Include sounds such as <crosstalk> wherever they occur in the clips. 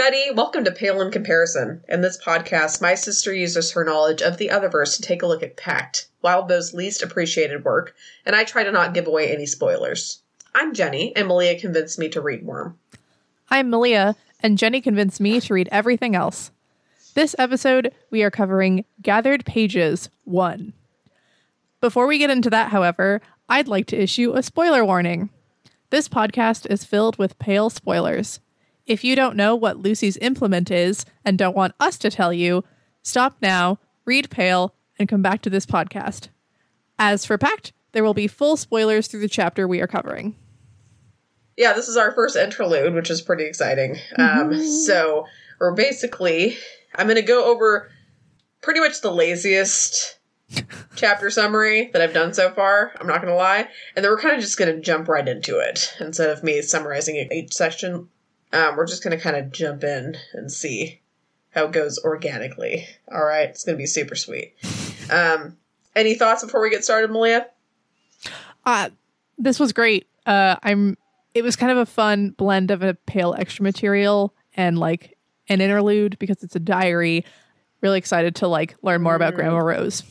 everybody, welcome to Pale in Comparison. In this podcast, my sister uses her knowledge of the Otherverse to take a look at Pact, Wildbow's least appreciated work, and I try to not give away any spoilers. I'm Jenny, and Malia convinced me to read Worm. I'm Malia, and Jenny convinced me to read everything else. This episode, we are covering Gathered Pages 1. Before we get into that, however, I'd like to issue a spoiler warning. This podcast is filled with pale spoilers. If you don't know what Lucy's implement is and don't want us to tell you, stop now, read Pale, and come back to this podcast. As for Pact, there will be full spoilers through the chapter we are covering. Yeah, this is our first interlude, which is pretty exciting. Um, so we're basically, I'm going to go over pretty much the laziest <laughs> chapter summary that I've done so far. I'm not going to lie. And then we're kind of just going to jump right into it instead of me summarizing each section. Um, we're just going to kind of jump in and see how it goes organically. All right, it's going to be super sweet. Um, any thoughts before we get started, Malia? Uh, this was great. Uh, I'm. It was kind of a fun blend of a pale extra material and like an interlude because it's a diary. Really excited to like learn more about Grandma Rose.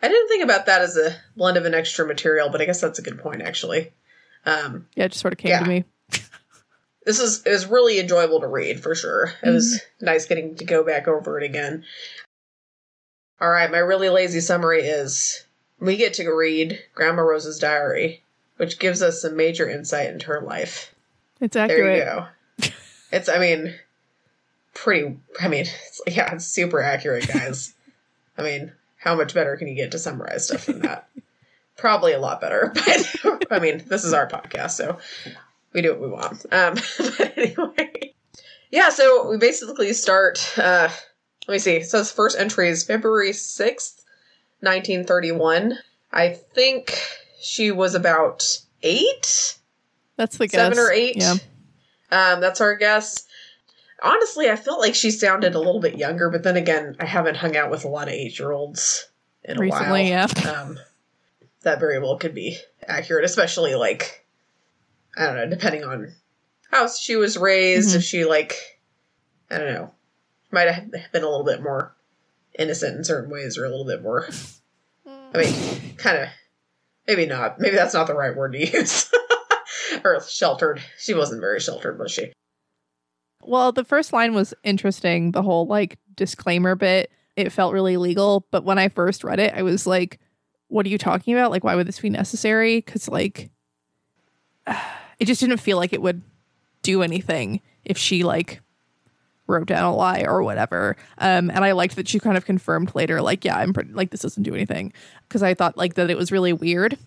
I didn't think about that as a blend of an extra material, but I guess that's a good point, actually. Um, Yeah, it just sort of came Yeah. to me. This is it was really enjoyable to read for sure. It was mm-hmm. nice getting to go back over it again. All right, my really lazy summary is we get to read Grandma Rose's diary, which gives us some major insight into her life. It's accurate. There you go. It's, I mean, pretty. I mean, it's, yeah, it's super accurate, guys. <laughs> I mean, how much better can you get to summarize stuff than that? Probably a lot better, <laughs> but I mean, this is our podcast, so we do what we want. Um, <laughs> but anyway, yeah. So we basically start. Uh, let me see. So his first entry is February sixth, nineteen thirty-one. I think she was about eight That's the guess. seven or eight. Yeah. Um, that's our guess. Honestly, I felt like she sounded a little bit younger, but then again, I haven't hung out with a lot of eight year olds in a Recently, while. yeah. Um, that very well could be accurate, especially like I don't know, depending on how she was raised. Mhm. If she like, I don't know, might have been a little bit more innocent in certain ways, or a little bit more. I mean, kind of. Maybe not. Maybe that's not the right word to use. <laughs> or sheltered. She wasn't very sheltered, was she? Well, the first line was interesting. The whole like disclaimer bit, it felt really legal. But when I first read it, I was like, what are you talking about? Like, why would this be necessary? Because, like, it just didn't feel like it would do anything if she, like, wrote down a lie or whatever. Um, and I liked that she kind of confirmed later, like, yeah, I'm pretty, like, this doesn't do anything. Because I thought, like, that it was really weird.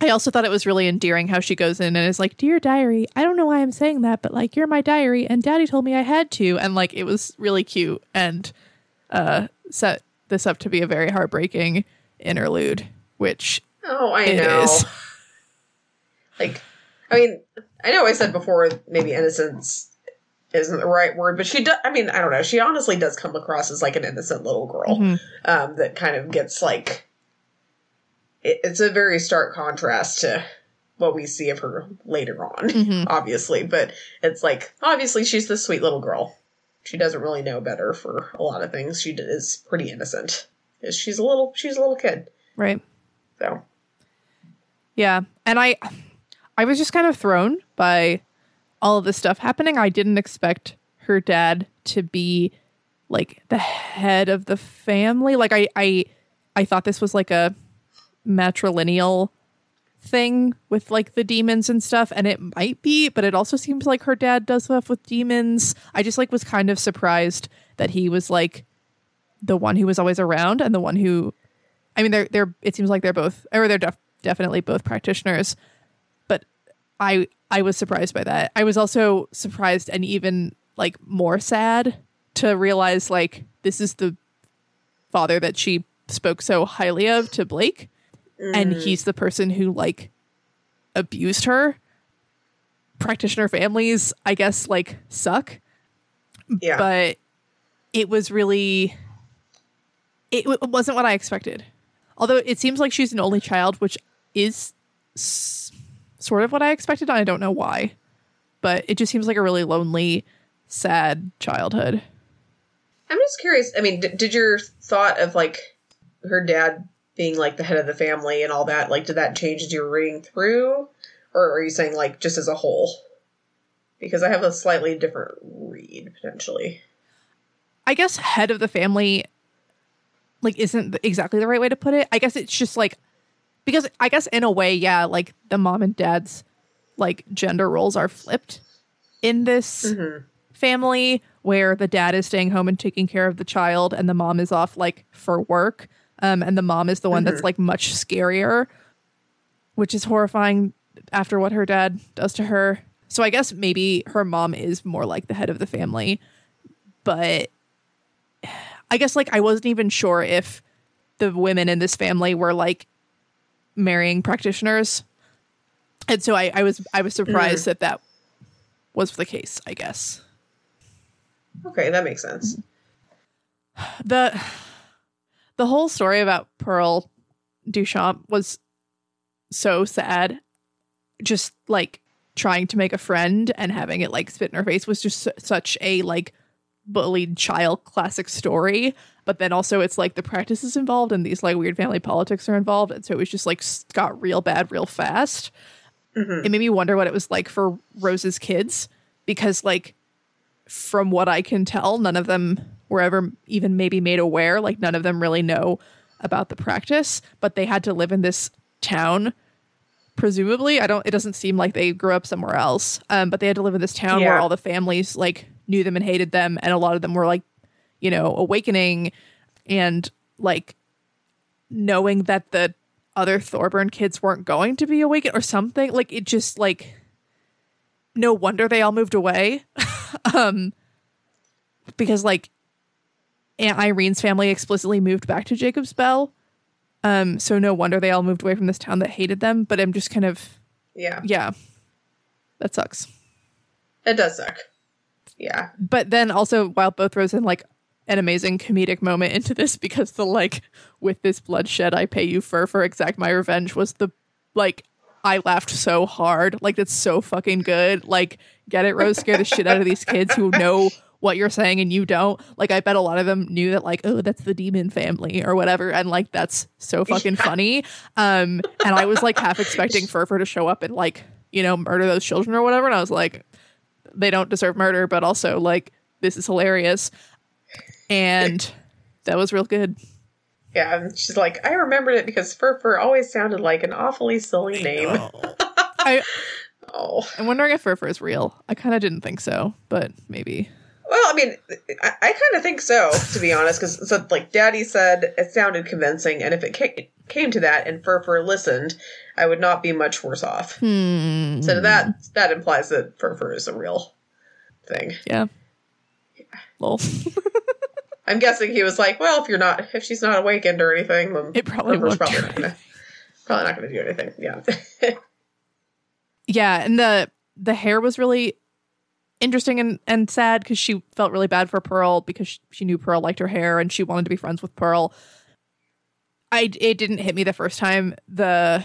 I also thought it was really endearing how she goes in and is like, Dear diary, I don't know why I'm saying that, but like, you're my diary, and daddy told me I had to. And like, it was really cute and uh, set this up to be a very heartbreaking interlude, which Oh, I It know. is. Like, I mean, I know I said before maybe innocence isn't the right word, but she does. I mean, I don't know. She honestly does come across as like an innocent little girl Mhm. um, that kind of gets like. It, it's a very stark contrast to what we see of her later on, Mhm. obviously. But it's like obviously she's this sweet little girl. She doesn't really know better for a lot of things. She is pretty innocent. She's a little. She's a little kid. right. So Yeah. And I I was just kind of thrown by all of this stuff happening. I didn't expect her dad to be like the head of the family. Like I I I thought this was like a matrilineal thing with like the demons and stuff and it might be but it also seems like her dad does stuff with demons i just like was kind of surprised that he was like the one who was always around and the one who i mean they're they're it seems like they're both or they're def- definitely both practitioners i i was surprised by that. I was also surprised and even like more sad to realize like this is the father that she spoke so highly of to blake and mm. he's the person who like abused her. Practitioner families i guess like suck. Yeah. but it was really it, w- it wasn't what i expected. Although it seems like she's an only child which is s- sort of what i expected i don't know why but it just seems like a really lonely sad childhood. I'm just curious. I mean, d- did your thought of like her dad being like the head of the family and all that, like, did that change as you were reading through? Or are you saying like just as a whole? Because I have a slightly different read potentially. I guess head of the family like isn't exactly the right way to put it. I guess it's just like because I guess in a way, yeah, like the mom and dad's like gender roles are flipped in this Mm-hmm. family where the dad is staying home and taking care of the child and the mom is off like for work. Um, and the mom is the one that's like much scarier, which is horrifying after what her dad does to her. So I guess maybe her mom is more like the head of the family, but I guess like I wasn't even sure if the women in this family were like marrying practitioners. And so I, I was I was surprised mm. that that was the case, I guess. Okay, that makes sense. The the whole story about Pearl Duchamp was so sad. Just like trying to make a friend and having it like spit in her face was just su- such a like bullied child classic story. But then also it's like the practices involved and these like weird family politics are involved. And so it was just like got real bad real fast. Mhm. It made me wonder what it was like for Rose's kids because like from what I can tell, none of them were ever even maybe made aware. Like none of them really know about the practice, but they had to live in this town. Presumably, I don't. It doesn't seem like they grew up somewhere else. Um, but they had to live in this town where all the families like knew them and hated them, and a lot of them were like, you know, awakening and like knowing that the other Thorburn kids weren't going to be awakened or something. Like it just like no wonder they all moved away. <laughs> um because like Aunt Irene's family explicitly moved back to Jacob's Bell. Um so no wonder they all moved away from this town that hated them, but I'm just kind of Yeah, yeah. That sucks. it does suck. Yeah, But then also while both Rose and like an amazing comedic moment into this <laughs> because the like with this bloodshed I pay you for for exact my revenge was the like I laughed so hard. Like that's so fucking good. Like get it Rose scare the shit out of these kids who know what you're saying and you don't. Like I bet a lot of them knew that like oh that's the demon family or whatever and like that's so fucking funny. Um and I was like half expecting Furfur to show up and like you know murder those children or whatever and I was like they don't deserve murder, but also like this is hilarious. And that was real good. yeah. And she's like, I remembered it because Furfur always sounded like an awfully silly name. <laughs> I, Oh, I'm wondering if Furfur is real. I kind of didn't think so, but maybe. well, I mean, I, I kind of think so, to be honest, because so, like Daddy said, it sounded convincing, and if it ca- came to that and Furfur listened, I would not be much worse off. Hmm. So that that implies that Furfur is a real thing. Yeah. Lol. <laughs> I'm guessing he was like, well, if you're not, if she's not awakened or anything, then It probably won't probably not gonna, <laughs> probably not gonna do anything. Yeah. <laughs> yeah, and the the hair was really interesting and, and sad because she felt really bad for Pearl because she, she knew Pearl liked her hair and she wanted to be friends with Pearl. I it didn't hit me the first time the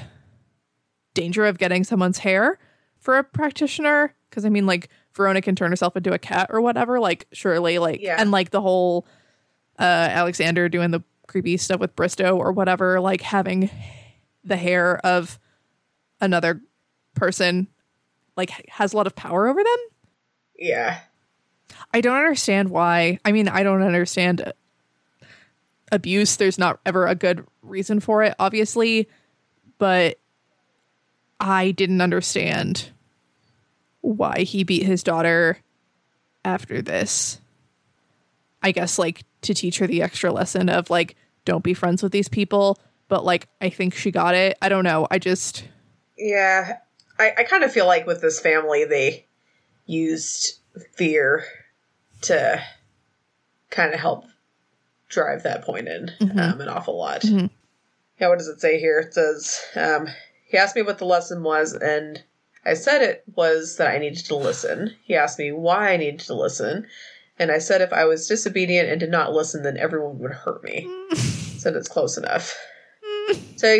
danger of getting someone's hair for a practitioner because I mean like Verona can turn herself into a cat or whatever like surely like Yeah. and like the whole Uh, Alexander doing the creepy stuff with Bristow or whatever like having the hair of another person like has a lot of power over them. yeah. I don't understand why. I mean, I don't understand uh, abuse. There's not ever a good reason for it, obviously, but I didn't understand why he beat his daughter after this. I guess like to teach her the extra lesson of like don't be friends with these people, but like I think she got it. I don't know. I just Yeah. I, I kind of feel like with this family, they used fear to kind of help drive that point in um, an awful lot. Mhm. Yeah, what does it say here? It says, um, he asked me what the lesson was, and I said it was that I needed to listen. He asked me why I needed to listen, and I said if I was disobedient and did not listen, then everyone would hurt me. <laughs> said it's close enough. So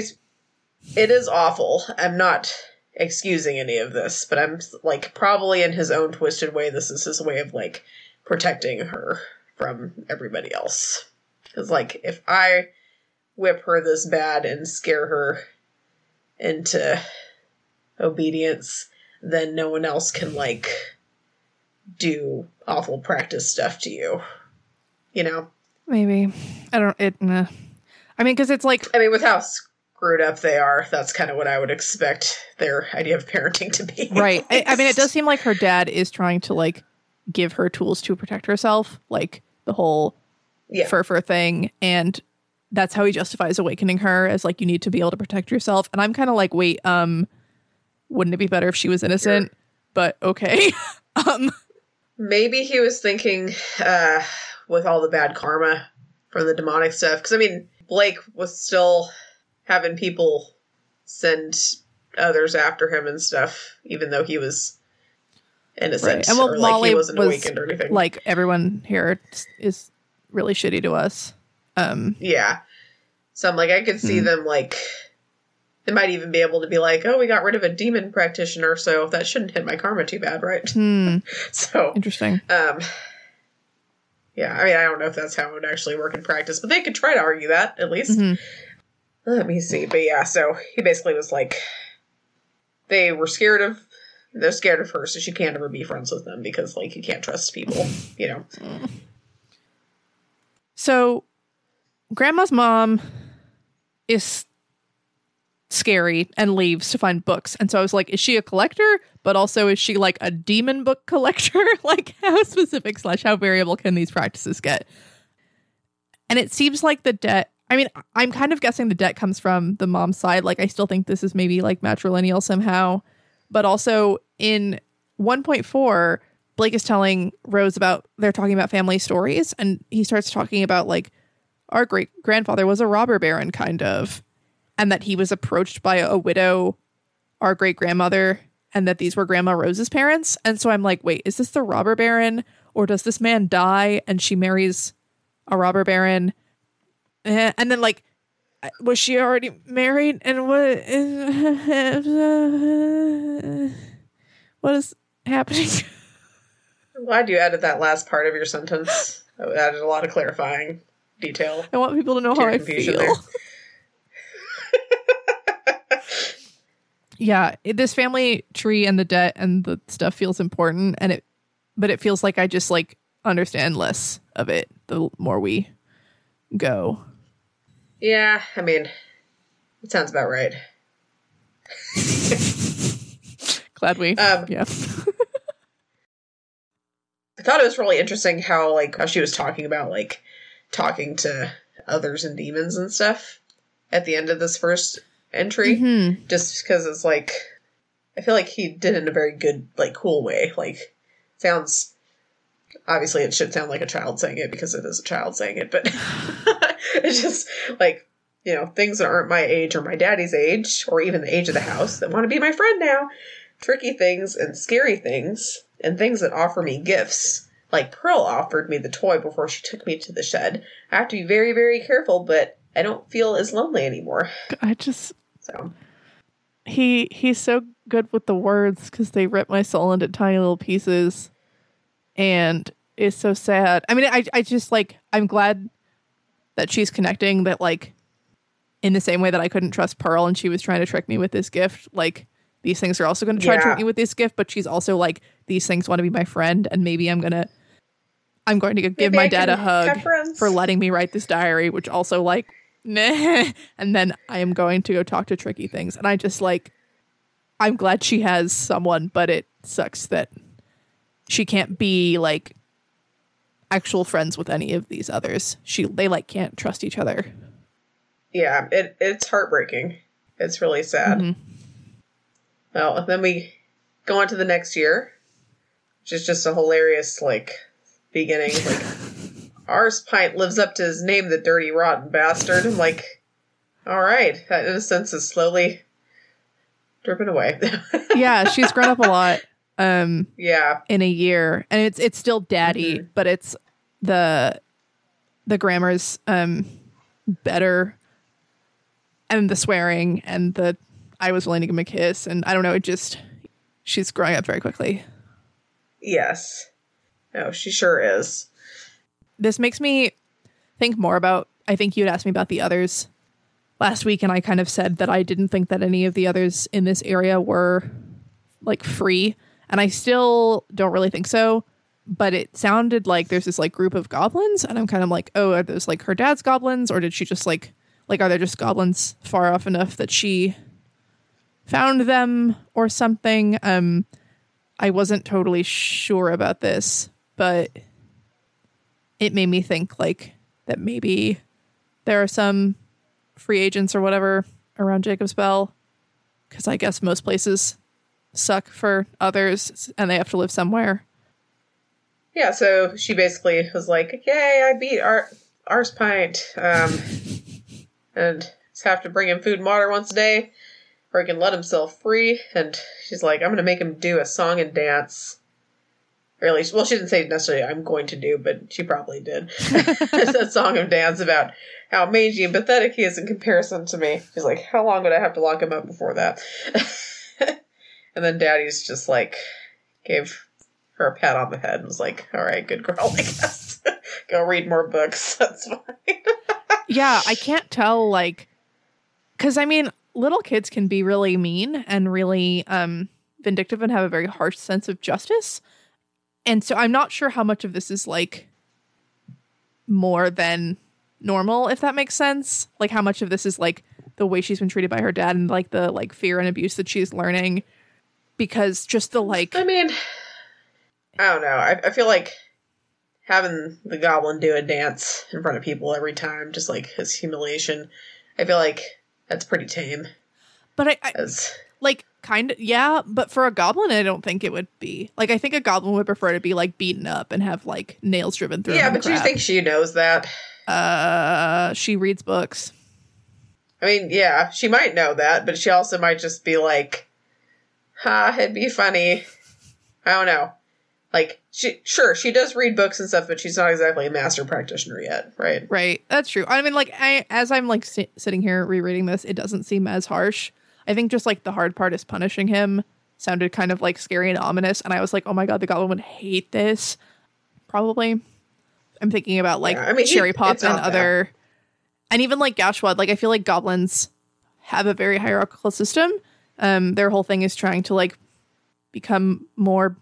it is awful. I'm not excusing any of this, but I'm like probably in his own twisted way. This is his way of like protecting her from everybody else. Because like if I whip her this bad and scare her into obedience, then no one else can like do awful practice stuff to you. You know? Maybe. I don't it nah. I mean cuz it's like I mean with how screwed up they are, that's kind of what I would expect their idea of parenting to be. right. I, I mean it does <laughs> seem like her dad is trying to like give her tools to protect herself, like the whole Yeah. Furfur thing and that's how he justifies awakening her as like you need to be able to protect yourself and i'm kind of like wait um wouldn't it be better if she was innocent but okay <laughs> um Maybe he was thinking uh, with all the bad karma from the demonic stuff. Because, I mean, Blake was still having people send others after him and stuff, even though he was innocent. Right. And well, or, like, Molly he wasn't was, awakened or anything. like everyone here is really shitty to us um yeah. So I'm like, I could see Hmm. them, like, they might even be able to be like, oh, we got rid of a demon practitioner, so that shouldn't hit my karma too bad, right? hmm, <laughs> So. interesting Um, yeah, I mean, I don't know if that's how it would actually work in practice, but they could try to argue that at least. Mhm. Let me see. But yeah, so he basically was like, they were scared of, they're scared of her, so she can't ever be friends with them because, like, you can't trust people, <laughs> you know? so grandma's mom is scary and leaves to find books. And so i was like is she a collector? But also is she like a demon book <laughs> collector? Like how specific slash how variable can these practices get? And it seems like the debt i mean i'm kind of guessing the debt comes from the mom's side. Like i still think this is maybe like matrilineal somehow. But also in 1.4 blake is telling rose about they're talking about family stories. And he starts talking about like our great grandfather was a robber baron kind of and that he was approached by a widow our great grandmother and that these were grandma rose's parents. And so i'm like wait is this the robber baron or does this man die and she marries a robber baron? Eh, and then like was she already married and what <laughs> what is happening? <laughs> I'm glad you added that last part of your sentence. That added a lot of clarifying detail. i want people to know to how your i confusion feel <laughs> yeah this family tree and the debt and the stuff feels important and it but it feels like i just like understand less of it the more we go Yeah, I mean, it sounds about right. <laughs> glad we Um, yeah <laughs> I thought it was really interesting how like how she was talking about like talking to others and demons and stuff at the end of this first entry. Mhm. Just because it's like I feel like he did it in a very good, like cool way. Like sounds obviously it should sound like a child saying it because it is a child saying it, but <laughs> it's just like you know, things that aren't my age or my daddy's age, or even the age of the house that want to be my friend now. Tricky things and scary things, and things that offer me gifts. Like Pearl offered me the toy before she took me to the shed. I have to be very, very careful, but I don't feel as lonely anymore. i just So, he he's so good with the words because they rip my soul into tiny little pieces and it's so sad. I mean i i just like i'm glad that she's connecting that like in the same way that i couldn't trust pearl and she was trying to trick me with this gift like these things are also going to try to trick me with this gift but she's also like these things want to be my friend and maybe i'm gonna i'm going to give Maybe my I dad a hug for letting me write this diary which also like nah. <laughs> and then i am going to go talk to tricky things and i just like i'm glad she has someone but it sucks that she can't be like actual friends with any of these others she they like can't trust each other yeah, it it's heartbreaking. It's really sad. Mhm. Well, then we go on to the next year, which is just a hilarious like beginning. Like ours pint lives up to his name, the dirty rotten bastard. I'm like, all right, that innocence is slowly dripping away. <laughs> yeah she's grown up a lot um yeah, in a year and it's it's still daddy Mhm. but it's the the grammar's um better and the swearing and the I was willing to give him a kiss. And I don't know, it just, she's growing up very quickly. Yes. No, she sure is. This makes me think more about, I think you had asked me about the others last week, and I kind of said that I didn't think that any of the others in this area were like free. And I still don't really think so. But it sounded like there's this like group of goblins, and I'm kind of like, oh, are those like her dad's goblins, or did she just like like are there just goblins far off enough that she found them or something? Um I wasn't totally sure about this, but it made me think like that maybe there are some free agents or whatever around Jacob's Bell because I guess most places suck for others and they have to live somewhere. Yeah, so she basically was like, "Yay, I beat Ar- Ars Pint, um, and just have to bring him food and water once a day, or he can let himself free." And she's like, "I'm to make him do a song and dance." Or at least, well, she didn't say necessarily I'm going to do, but she probably did. <laughs> it's a song of dance about how mangy and pathetic he is in comparison to me. She's like, how long would I have to lock him up before that? <laughs> and then Daddy's just like, gave her a pat on the head and was like, all right, good girl, I guess. <laughs> Go read more books. That's fine. yeah, I can't tell, like, because I mean, little kids can be really mean and really um, vindictive and have a very harsh sense of justice. And so I'm not sure how much of this is like more than normal, if that makes sense. Like how much of this is like the way she's been treated by her dad and like the like fear and abuse that she's learning. Because just the like I mean, I don't know. I, I feel like having the goblin do a dance in front of people every time, just like his humiliation, I feel like that's pretty tame. But I, I As like kind of yeah, but for a goblin I don't think it would be. Like I think a goblin would prefer to be like beaten up and have like nails driven through yeah, but and you think she knows that? uh she reads books. I mean, yeah, she might know that, but she also might just be like, "Ha, it'd be funny." I don't know. Like, she sure she does read books and stuff, but she's not exactly a master practitioner yet, right? Right. That's true. I mean, like, I as I'm like si- sitting here rereading this, it doesn't seem as harsh. I think just like the hard part is punishing him sounded kind of like scary and ominous, and I was like, oh my god, the goblin would hate this. Probably. I'm thinking about like Yeah, I mean, he- cherry pop and other, and even like Gashwad. Like, I feel like goblins have a very hierarchical system. Um, their whole thing is trying to like become more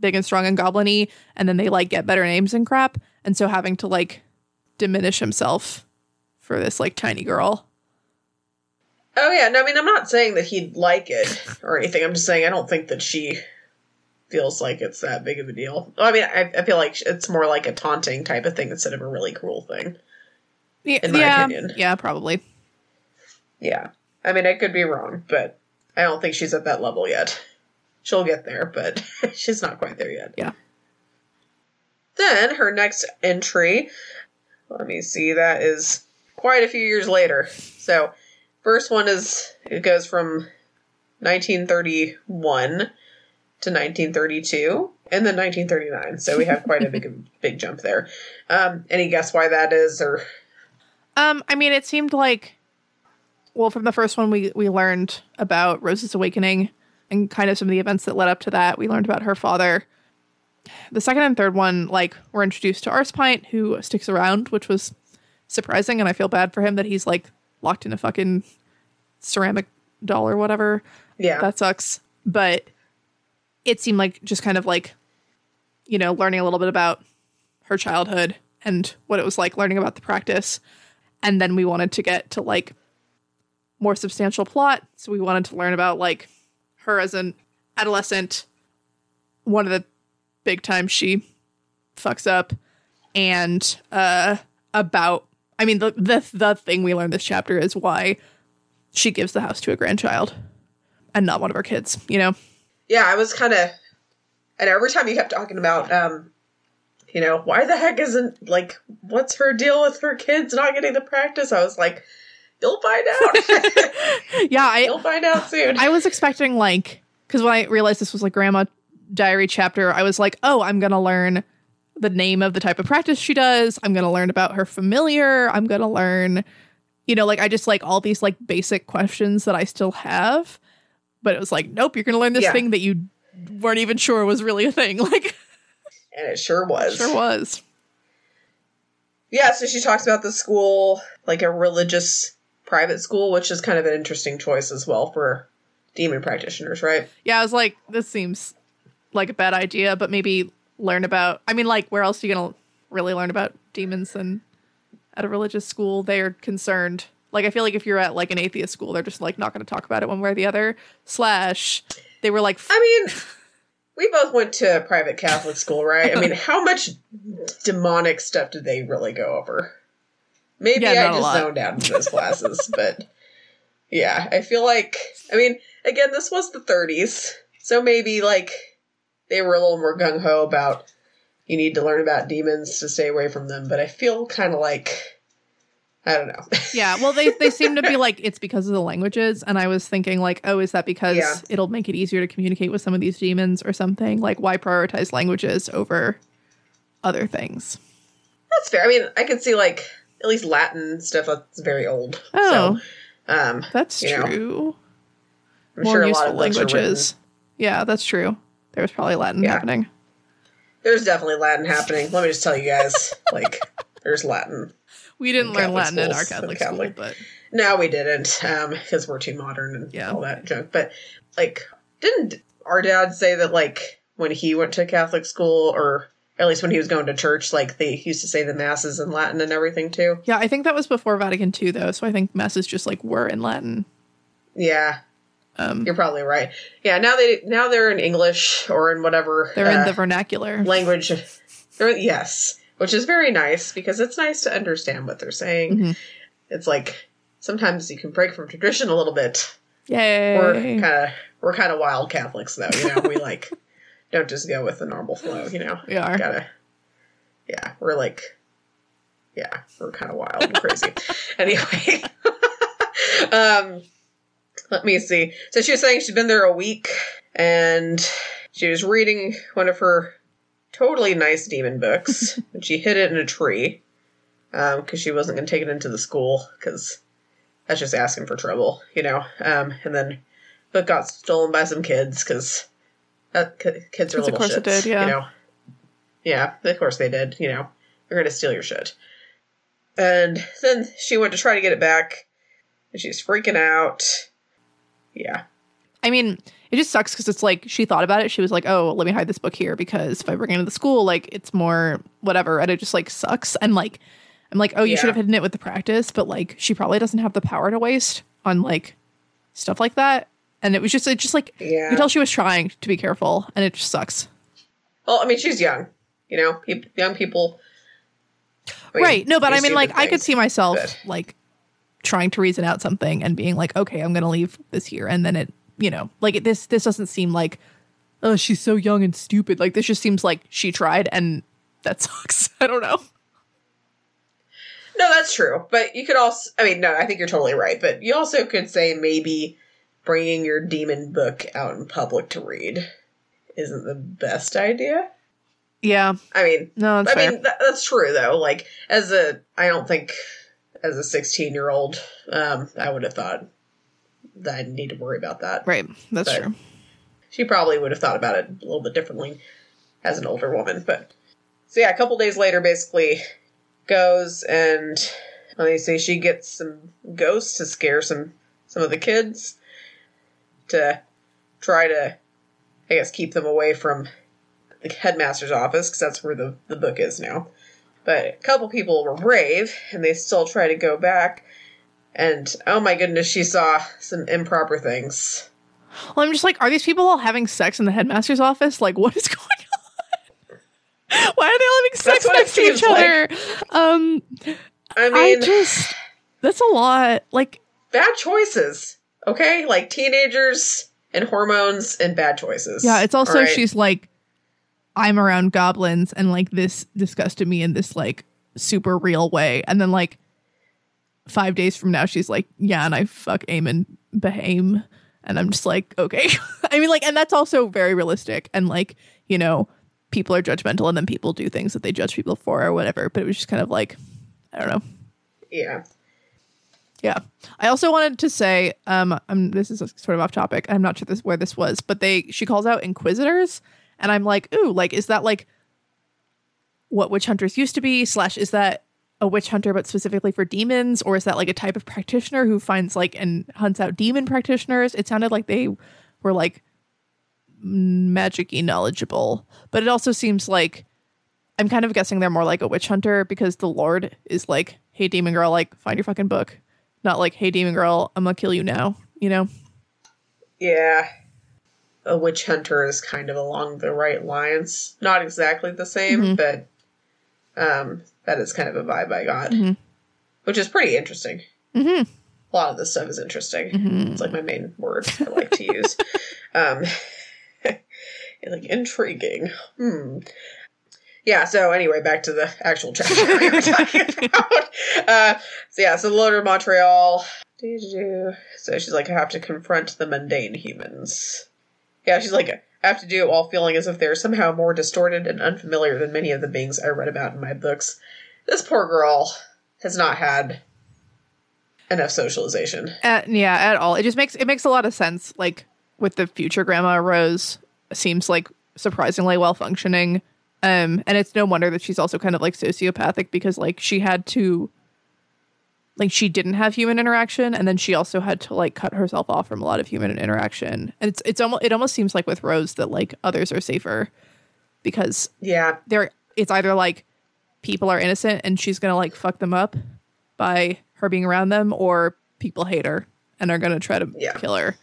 big and strong and goblin-y, and then they like get better names and crap. And so having to like diminish himself for this like tiny girl. Oh yeah, no, I mean, I'm not saying that he'd like it or anything. I'm just saying I don't think that she feels like it's that big of a deal. I mean, I, I feel like it's more like a taunting type of thing instead of a really cruel thing. Yeah, In my yeah, opinion. yeah, probably. Yeah, I mean, I could be wrong, but I don't think she's at that level yet. She'll get there, but <laughs> she's not quite there yet. Yeah. Then her next entry, let me see, that is quite a few years later. So, first one is it goes from 1931 to 1932 and then 1939. So we have quite a big <laughs> big jump there. Um, any guess why that is or Um, I mean, it seemed like, well, from the first one, we we learned about Rose's awakening and kind of some of the events that led up to that. We learned about her father. The second and third one, like, we're introduced to Arspint, who sticks around, which was surprising, and I feel bad for him that he's like locked in a fucking ceramic doll or whatever. yeah. that sucks. But it seemed like just kind of like, you know, learning a little bit about her childhood and what it was like learning about the practice. And then we wanted to get to like more substantial plot. So we wanted to learn about like her as an adolescent, one of the big times she fucks up, and uh about I mean the the the thing we learned this chapter is why she gives the house to a grandchild and not one of her kids, you know? yeah, I was kind of, and every time you kept talking about, um, you know, why the heck isn't like, what's her deal with her kids not getting the practice? I was like, you'll find out. <laughs> Yeah, I you'll find out soon. I was expecting like because when I realized this was like grandma diary chapter, I was like, oh, I'm gonna learn the name of the type of practice she does. I'm gonna learn about her familiar. I'm gonna learn you know, like I just like all these like basic questions that I still have. But it was like, nope, you're gonna learn this Yeah. thing that you weren't even sure was really a thing. <laughs> Like And it sure was. sure was. Yeah, so she talks about the school, like a religious private school, which is kind of an interesting choice as well for demon practitioners, right? Yeah, I was like, this seems like a bad idea, but maybe learn about I mean, like, where else are you gonna really learn about demons than at a religious school? They're concerned. Like I feel like if you're at like an atheist school, they're just like not gonna talk about it one way or the other. Slash they were like I mean, we both went to a private Catholic school, right? I mean, <laughs> how much demonic stuff did they really go over? Maybe Yeah, I just zoned out in those classes, <laughs> but yeah, I feel like, I mean, again, this was the 30s, so maybe like they were a little more gung ho about you need to learn about demons to stay away from them, but I feel kind of like, I don't know. <laughs> Yeah, well, they they seem to be like it's because of the languages, and I was thinking like, oh, is that because Yeah. it'll make it easier to communicate with some of these demons or something? Like, why prioritize languages over other things? That's fair. I mean, I could see like at least Latin stuff that's very old. Oh, So, um, that's you know, true. I'm More sure a lot useful of books are written languages. Yeah, that's true. There was probably Latin Yeah. happening. There's definitely Latin happening. Let me just tell you guys, <laughs> like, there's Latin. We didn't learn Catholic Latin in our Catholic, Catholic. school, but No, we didn't, um, because we're too modern and Yeah. all that junk. But like, didn't our dad say that like when he went to Catholic school, or at least when he was going to church, like they used to say the masses in Latin and everything too? yeah, I think that was before Vatican II, though. So I think masses just like were in Latin. Yeah, Um, you're probably right. Yeah, now they now they're in English or in whatever they're in uh, the vernacular. language. They're, yes, which is very nice because it's nice to understand what they're saying. Mhm. It's like sometimes you can break from tradition a little bit. Yay! We're kind of we're kind of wild Catholics though. You know, we <laughs> like don't just go with the normal flow. You know, we are. gotta. Yeah, we're like, yeah, we're kind of wild and crazy. <laughs> anyway, <laughs> um, let me see. So she was saying she'd been there a week and she was reading one of her totally nice demon books <laughs> and she hid it in a tree because she wasn't going to take it into the school because that's just asking for trouble, you know. Um, and then book got stolen by some kids because kids are Kids, of little course shits, it did, yeah. You know, yeah, of course they did. You know, they're going to steal your shit. And then she went to try to get it back, and she's freaking out. Yeah, I mean, it just sucks because it's like she thought about it. She was like, "Oh, let me hide this book here because if I bring it into the school, like it's more whatever." And it just like sucks. And like, I'm like, "Oh, you should have hidden it with the practice," but like, she probably doesn't have the power to waste on like stuff like that. And it was just, it just like you could tell she was trying to be careful, and it just sucks. well, I mean, she's young. You know, young people. I mean, right? No, but I mean, like, stupid I could see myself but- like trying to reason out something and being like, "Okay, I'm gonna leave this here," and then it, you know, like it, this, this doesn't seem like, oh, she's so young and stupid. Like this just seems like she tried, and that <laughs> sucks. I don't know. No, that's true. But you could also, I mean, no, I think you're totally right. But you also could say maybe bringing your demon book out in public to read isn't the best idea. Yeah, I mean, no, that's I fair. mean, that, that's true though. Like, as a, I don't think as a 16 year old, um, I would have thought that I'd need to worry about that. right, that's but- true. She probably would have thought about it a little bit differently as an older woman. But so yeah, a couple days later, basically goes and let me see, she gets some ghosts to scare some some of the kids to try to, I guess, keep them away from the headmaster's office because that's where the the book is now. But a couple people were brave and they still try to go back. And oh my goodness, she saw some improper things. Well, I'm just like, are these people all having sex in the headmaster's office? Like, what is <laughs> going on? Why are they all having sex next to each seems like. other? Um, I I mean, just that's a lot. Like, bad choices. Okay, like teenagers and hormones and bad choices. yeah, it's also right? she's like, I'm around goblins, and like this disgusted me in this like super real way, and then like five days from now, she's like, yeah, and I fuck Eamon Behaim, and I'm just like, okay. <laughs> I mean, like, and that's also very realistic, and like, you know, people are judgmental, and then people do things that they judge people for or whatever. But it was just kind of like, I don't know. yeah. Yeah. I also wanted to say, um, um this is sort of off topic. I'm not sure this where this was, but they she calls out inquisitors, and I'm like, ooh, like is that like what witch hunters used to be? Slash, is that a witch hunter but specifically for demons, or is that like a type of practitioner who finds like and hunts out demon practitioners? It sounded like they were like magicy knowledgeable, but it also seems like I'm kind of guessing they're more like a witch hunter because the Lord is like, hey, demon girl, like, find your fucking book. Not like, hey, demon girl, I'm gonna kill you now, you know? Yeah. A witch hunter is kind of along the right lines. Not exactly the same, Mhm. but um, that is kind of a vibe I got, Mhm. which is pretty interesting. Mm-hmm. A lot of this stuff is interesting. Mhm. It's like my main word I like to use. <laughs> Um, <laughs> like intriguing. Hmm. Yeah. So anyway, back to the actual chapter we were <laughs> talking about. Uh, so yeah. So the Lord of Montreal. So she's like, I have to confront the mundane humans. Yeah. She's like, I have to do it while feeling as if they're somehow more distorted and unfamiliar than many of the beings I read about in my books. This poor girl has not had enough socialization. At, yeah, at all. It just makes it makes a lot of sense. Like with the future grandma Rose seems like surprisingly well functioning. Um, and it's no wonder that she's also kind of like sociopathic because like she had to like she didn't have human interaction and then she also had to like cut herself off from a lot of human interaction. And it's it's almost it almost seems like with Rose that like others are safer because Yeah. they're it's either like people are innocent and she's gonna like fuck them up by her being around them or people hate her and are gonna try to Yeah. kill her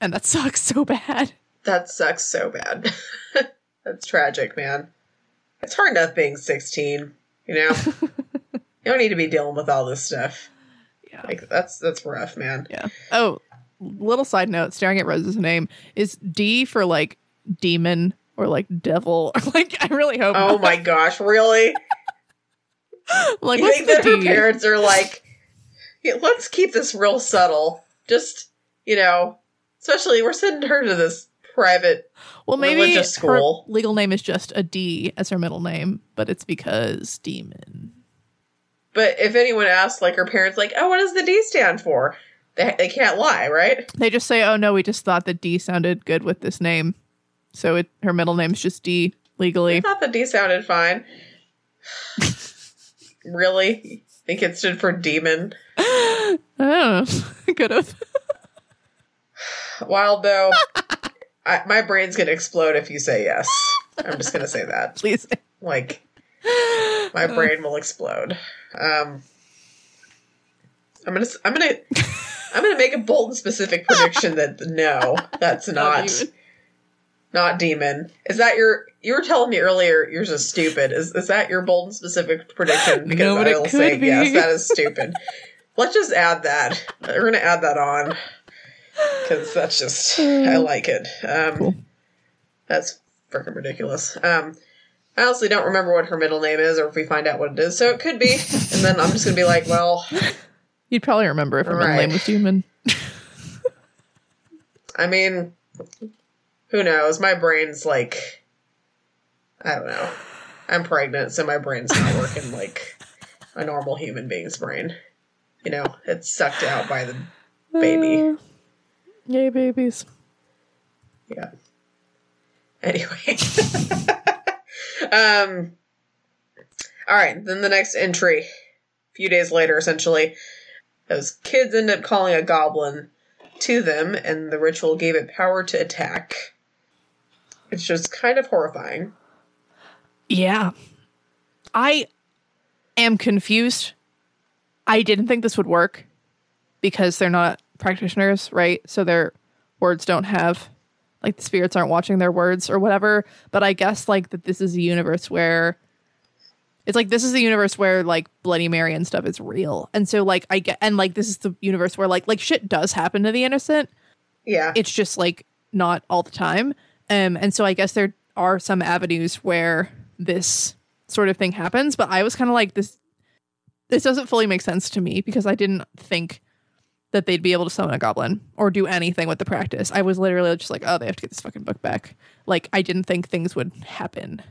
and that <laughs> sucks so bad That sucks so bad. <laughs> That's tragic, man. It's hard enough being 16, you know? <laughs> you don't need to be dealing with all this stuff. yeah Like that's that's rough, man. yeah oh little side note staring at rose's name is d for like demon or like devil or <laughs> like i really hope Oh not. my gosh, really? <laughs> like you think the that her parents are like, "Yeah, let's keep this real subtle. Just, you know, especially we're sending her to this private well maybe religious her school. legal name is just a d as her middle name but it's because demon But if anyone asks, like her parents, like, "Oh, what does the D stand for?" They they can't lie, right? They just say, "Oh no, we just thought the D sounded good with this name." So it her middle name's just D legally. I thought the D sounded fine. <laughs> really? Think it stood for demon? I don't know. <laughs> Could have. Wild though. I, my brain's gonna explode if you say yes. I'm just gonna say that. <laughs> Please. Like my uh. brain will explode. Um, I'm gonna. I'm gonna. I'm gonna make a bold and specific prediction that no, that's not demon. not demon. Is that your? You were telling me earlier yours is stupid. Is is that your bold and specific prediction? Because No, but I will say be. yes, that is stupid. Let's just add that. We're gonna add that on because that's just I <sighs> like it. Um, Cool. That's freaking ridiculous. Um, I honestly don't remember what her middle name is, or if we find out what it is. So it could be, and then I'm just gonna be like, well, You'd probably remember if her middle Right. name was demon. I mean, who knows? My brain's like, I don't know. I'm pregnant, so my brain's not working like a normal human being's brain. You know, it's sucked out by the baby. Uh, yay, babies. Yeah. Anyway. <laughs> um all right, then the next entry. A few days later, essentially, those kids end up calling a goblin to them, and the ritual gave it power to attack. It's just kind of horrifying. Yeah. I am confused. I didn't think this would work because they're not practitioners, right? So their words don't have like the spirits aren't watching their words or whatever. But I guess like that this is a universe where it's like this is the universe where like Bloody Mary and stuff is real. And so like I get and like this is the universe where like like shit does happen to the innocent Yeah. it's just like not all the time um and so i guess there are some avenues where this sort of thing happens but i was kind of like this this doesn't fully make sense to me because i didn't think that they'd be able to summon a goblin or do anything with the practice i was literally just like oh they have to get this fucking book back like i didn't think things would happen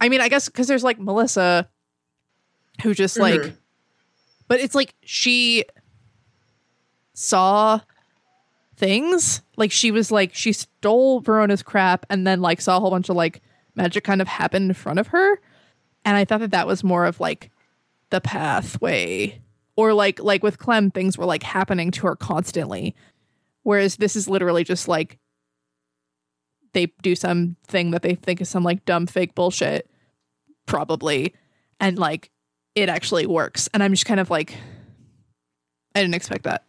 i mean i guess because there's like melissa who just like Mhm. but it's like she saw things. Like she was like she stole Verona's crap and then like saw a whole bunch of like magic kind of happen in front of her. And I thought that that was more of like the pathway or like like with Clem things were like happening to her constantly. Whereas this is literally just like they do something that they think is some like dumb fake bullshit probably and like it actually works. And I'm just kind of like I didn't expect that.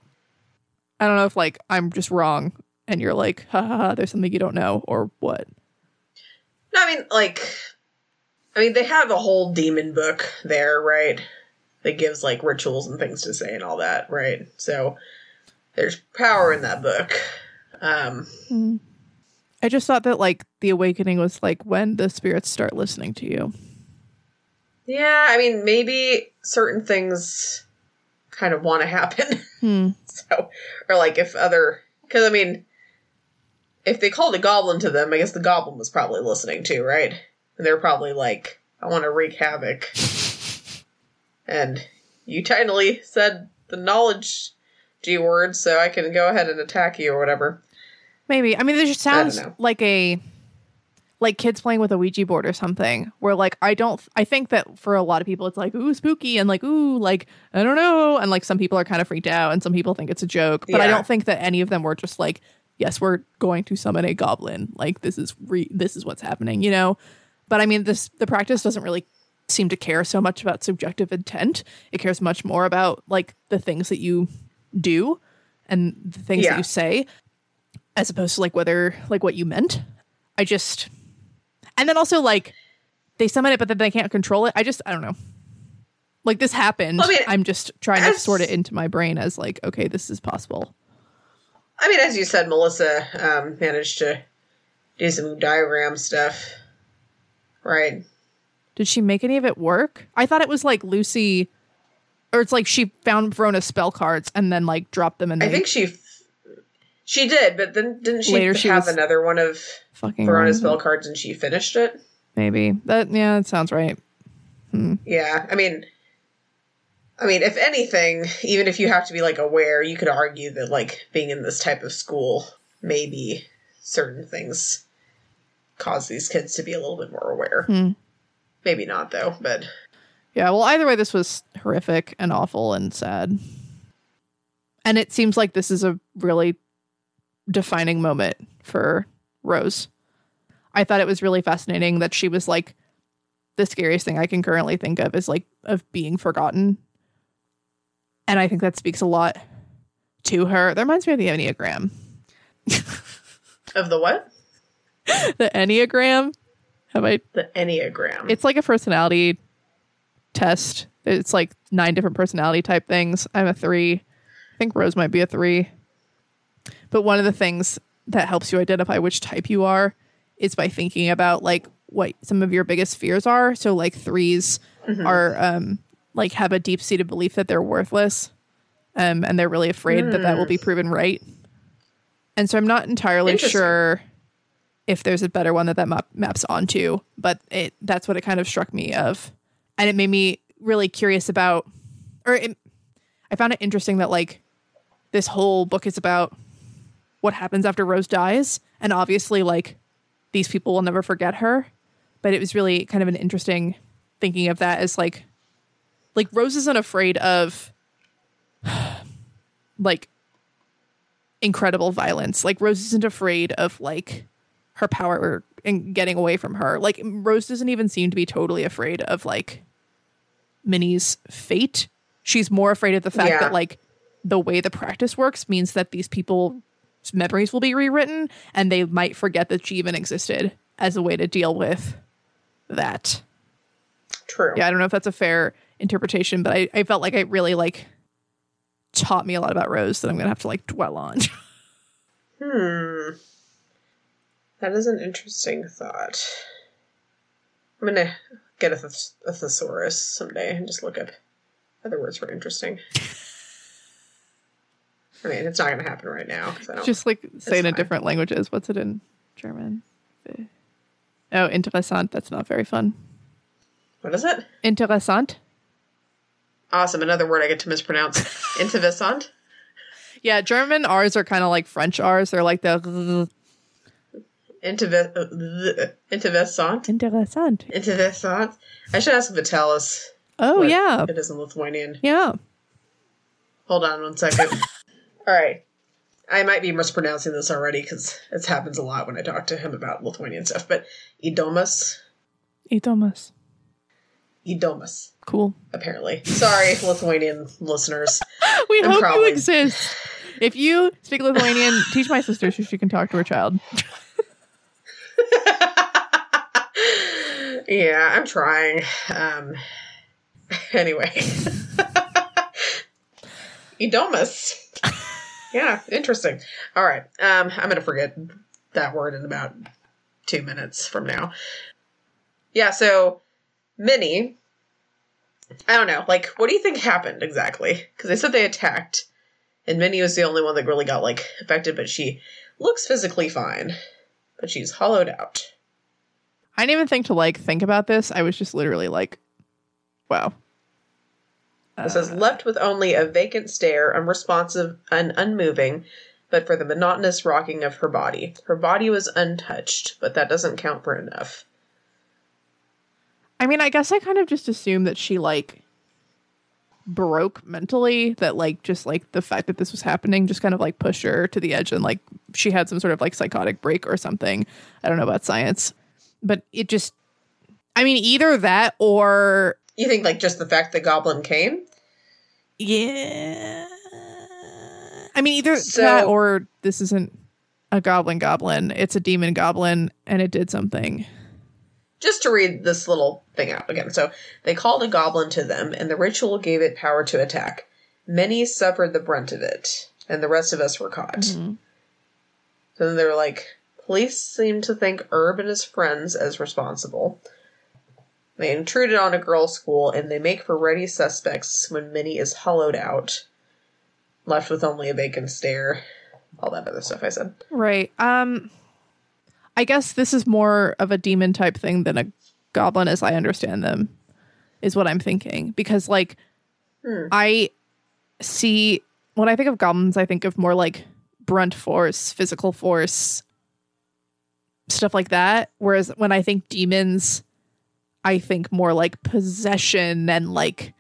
I don't know if like I'm just wrong and you're like, ha ha ha, there's something you don't know or what. No, I mean, like, I mean, they have a whole demon book there, right? That gives like rituals and things to say and all that, right? So there's power in that book. Um, I just thought that like the awakening was like when the spirits start listening to you. yeah, I mean, maybe certain things kind of want to happen. <laughs> Hmm. So, or like if other, because I mean, if they called a goblin to them, I guess the goblin was probably listening too, right? And they're probably like, I want to wreak havoc. <laughs> and you tidily said the knowledge G word, so I can go ahead and attack you or whatever. Maybe. I mean, this just sounds like a like kids playing with a Ouija board or something. Where like I don't. I think that for a lot of people, it's like ooh spooky and like ooh like I don't know, and like some people are kind of freaked out and some people think it's a joke. But I don't think that any of them were just like, yes, we're going to summon a goblin. Like this is re- this is what's happening, you know. But I mean, this the practice doesn't really seem to care so much about subjective intent. It cares much more about like the things that you do and the things Yeah. that you say as opposed to like whether like what you meant. I just and then also like they summon it but then they can't control it. I just I don't know. Like this happened. I mean, I'm just trying to sort it into my brain as like okay, this is possible. I mean, as you said, Melissa um, managed to do some diagram stuff, right? Did she make any of it work? I thought it was like Lucy or it's like she found Verona's spell cards and then like dropped them and I they think she f- she did, but then didn't she Later have was- another one of fucking Verona's wrong. spell cards and she finished it? Maybe. That yeah, that sounds right. Yeah, I mean, I mean, if anything, even if you have to be like aware, you could argue that like being in this type of school, maybe certain things cause these kids to be a little bit more aware. Hmm. Maybe not though, but Yeah, well, either way, this was horrific and awful and sad. And it seems like this is a really defining moment for Rose. I thought it was really fascinating that she was like, the scariest thing I can currently think of is like of being forgotten. And I think that speaks a lot to her. That reminds me of the Enneagram. <laughs> of the what? The Enneagram. Have I The Enneagram. It's like a personality test. It's like nine different personality type things. I'm a three. I think Rose might be a three. But one of the things that helps you identify which type you are is by thinking about like what some of your biggest fears are. So like 3s are um like have a deep seated belief that they're worthless. Um and they're really afraid that that will be proven right. And so I'm not entirely sure if there's a better one that that map maps onto, but it that's what it kind of struck me of, and it made me really curious about, or it, I found it interesting that like this whole book is about what happens after Rose dies, and obviously like these people will never forget her, but it was really kind of an interesting thinking of that as like like Rose isn't afraid of <sighs> like incredible violence. Like Rose isn't afraid of like her power and getting away from her. Like Rose doesn't even seem to be totally afraid of like Minnie's fate. She's more afraid of the fact Yeah. that like the way the practice works means that these people's memories will be rewritten and they might forget that she even existed as a way to deal with that. True. Yeah, I don't know if that's a fair interpretation, but I, I felt like it really like taught me a lot about Rose that I'm gonna have to like dwell on. <laughs> Hmm. That is an interesting thought. I'm gonna get a, thes- a thesaurus someday and just look up other words for interesting. I mean, it's not gonna happen right now. I don't- Just like say it in different languages. What's it in German? Oh, interessant. That's not very fun. what is it? Interessant. Awesome. Another word I get to mispronounce. <laughs> Interessant. Yeah, German R's are kind of like French R's. They're like the Interve- uh, Interessant. interessant. Interessant. I should ask Vitalis. Oh yeah, It is in Lithuanian. yeah. Hold on one second. <laughs> All right. I might be mispronouncing this already because it happens a lot when I talk to him about Lithuanian stuff. But Idomas. Idomas. Idomas, Cool. apparently. Sorry, Lithuanian listeners. <laughs> We I'm hope probably- you exist. If you speak Lithuanian, teach my sister so she can talk to her child. <laughs> yeah, I'm trying. Um, anyway. Idomas. Yeah, interesting. All right. Um, I'm to forget that word in about two minutes from now. Yeah, so Minnie, I don't know. Like, what do you think happened exactly? Because they said they attacked, and Minnie was the only one that really got, like, affected, but she looks physically fine, but she's hollowed out. I didn't even think to like think about this. I was just literally like, wow. It says, left with only a vacant stare, unresponsive and unmoving, but for the monotonous rocking of her body. Her body was untouched, but that doesn't count for enough. I mean, I guess I kind of just assumed that she like broke mentally that like just like the fact that this was happening just kind of like pushed her to the edge and like she had some sort of like psychotic break or something. I don't know about science. But it just I mean either that or You think, like, just the fact the goblin came? yeah. I mean either So- that or this isn't a goblin goblin. It's a demon goblin and it did something. Just to read this little thing out again. So, they called a goblin to them, and the ritual gave it power to attack. Minnie suffered the brunt of it, and the rest of us were caught. Mhm. So then they were like, police seem to think Herb and his friends as responsible. They intruded on a girls' school and they make for ready suspects when Minnie is hollowed out, left with only a vacant stare. All that other stuff I said. Right. Um I guess this is more of a demon type thing than a goblin as I understand them. Is what I'm thinking because like Hmm. I see when I think of goblins I think of more like brunt force, physical force, stuff like that whereas when I think demons I think more like possession and like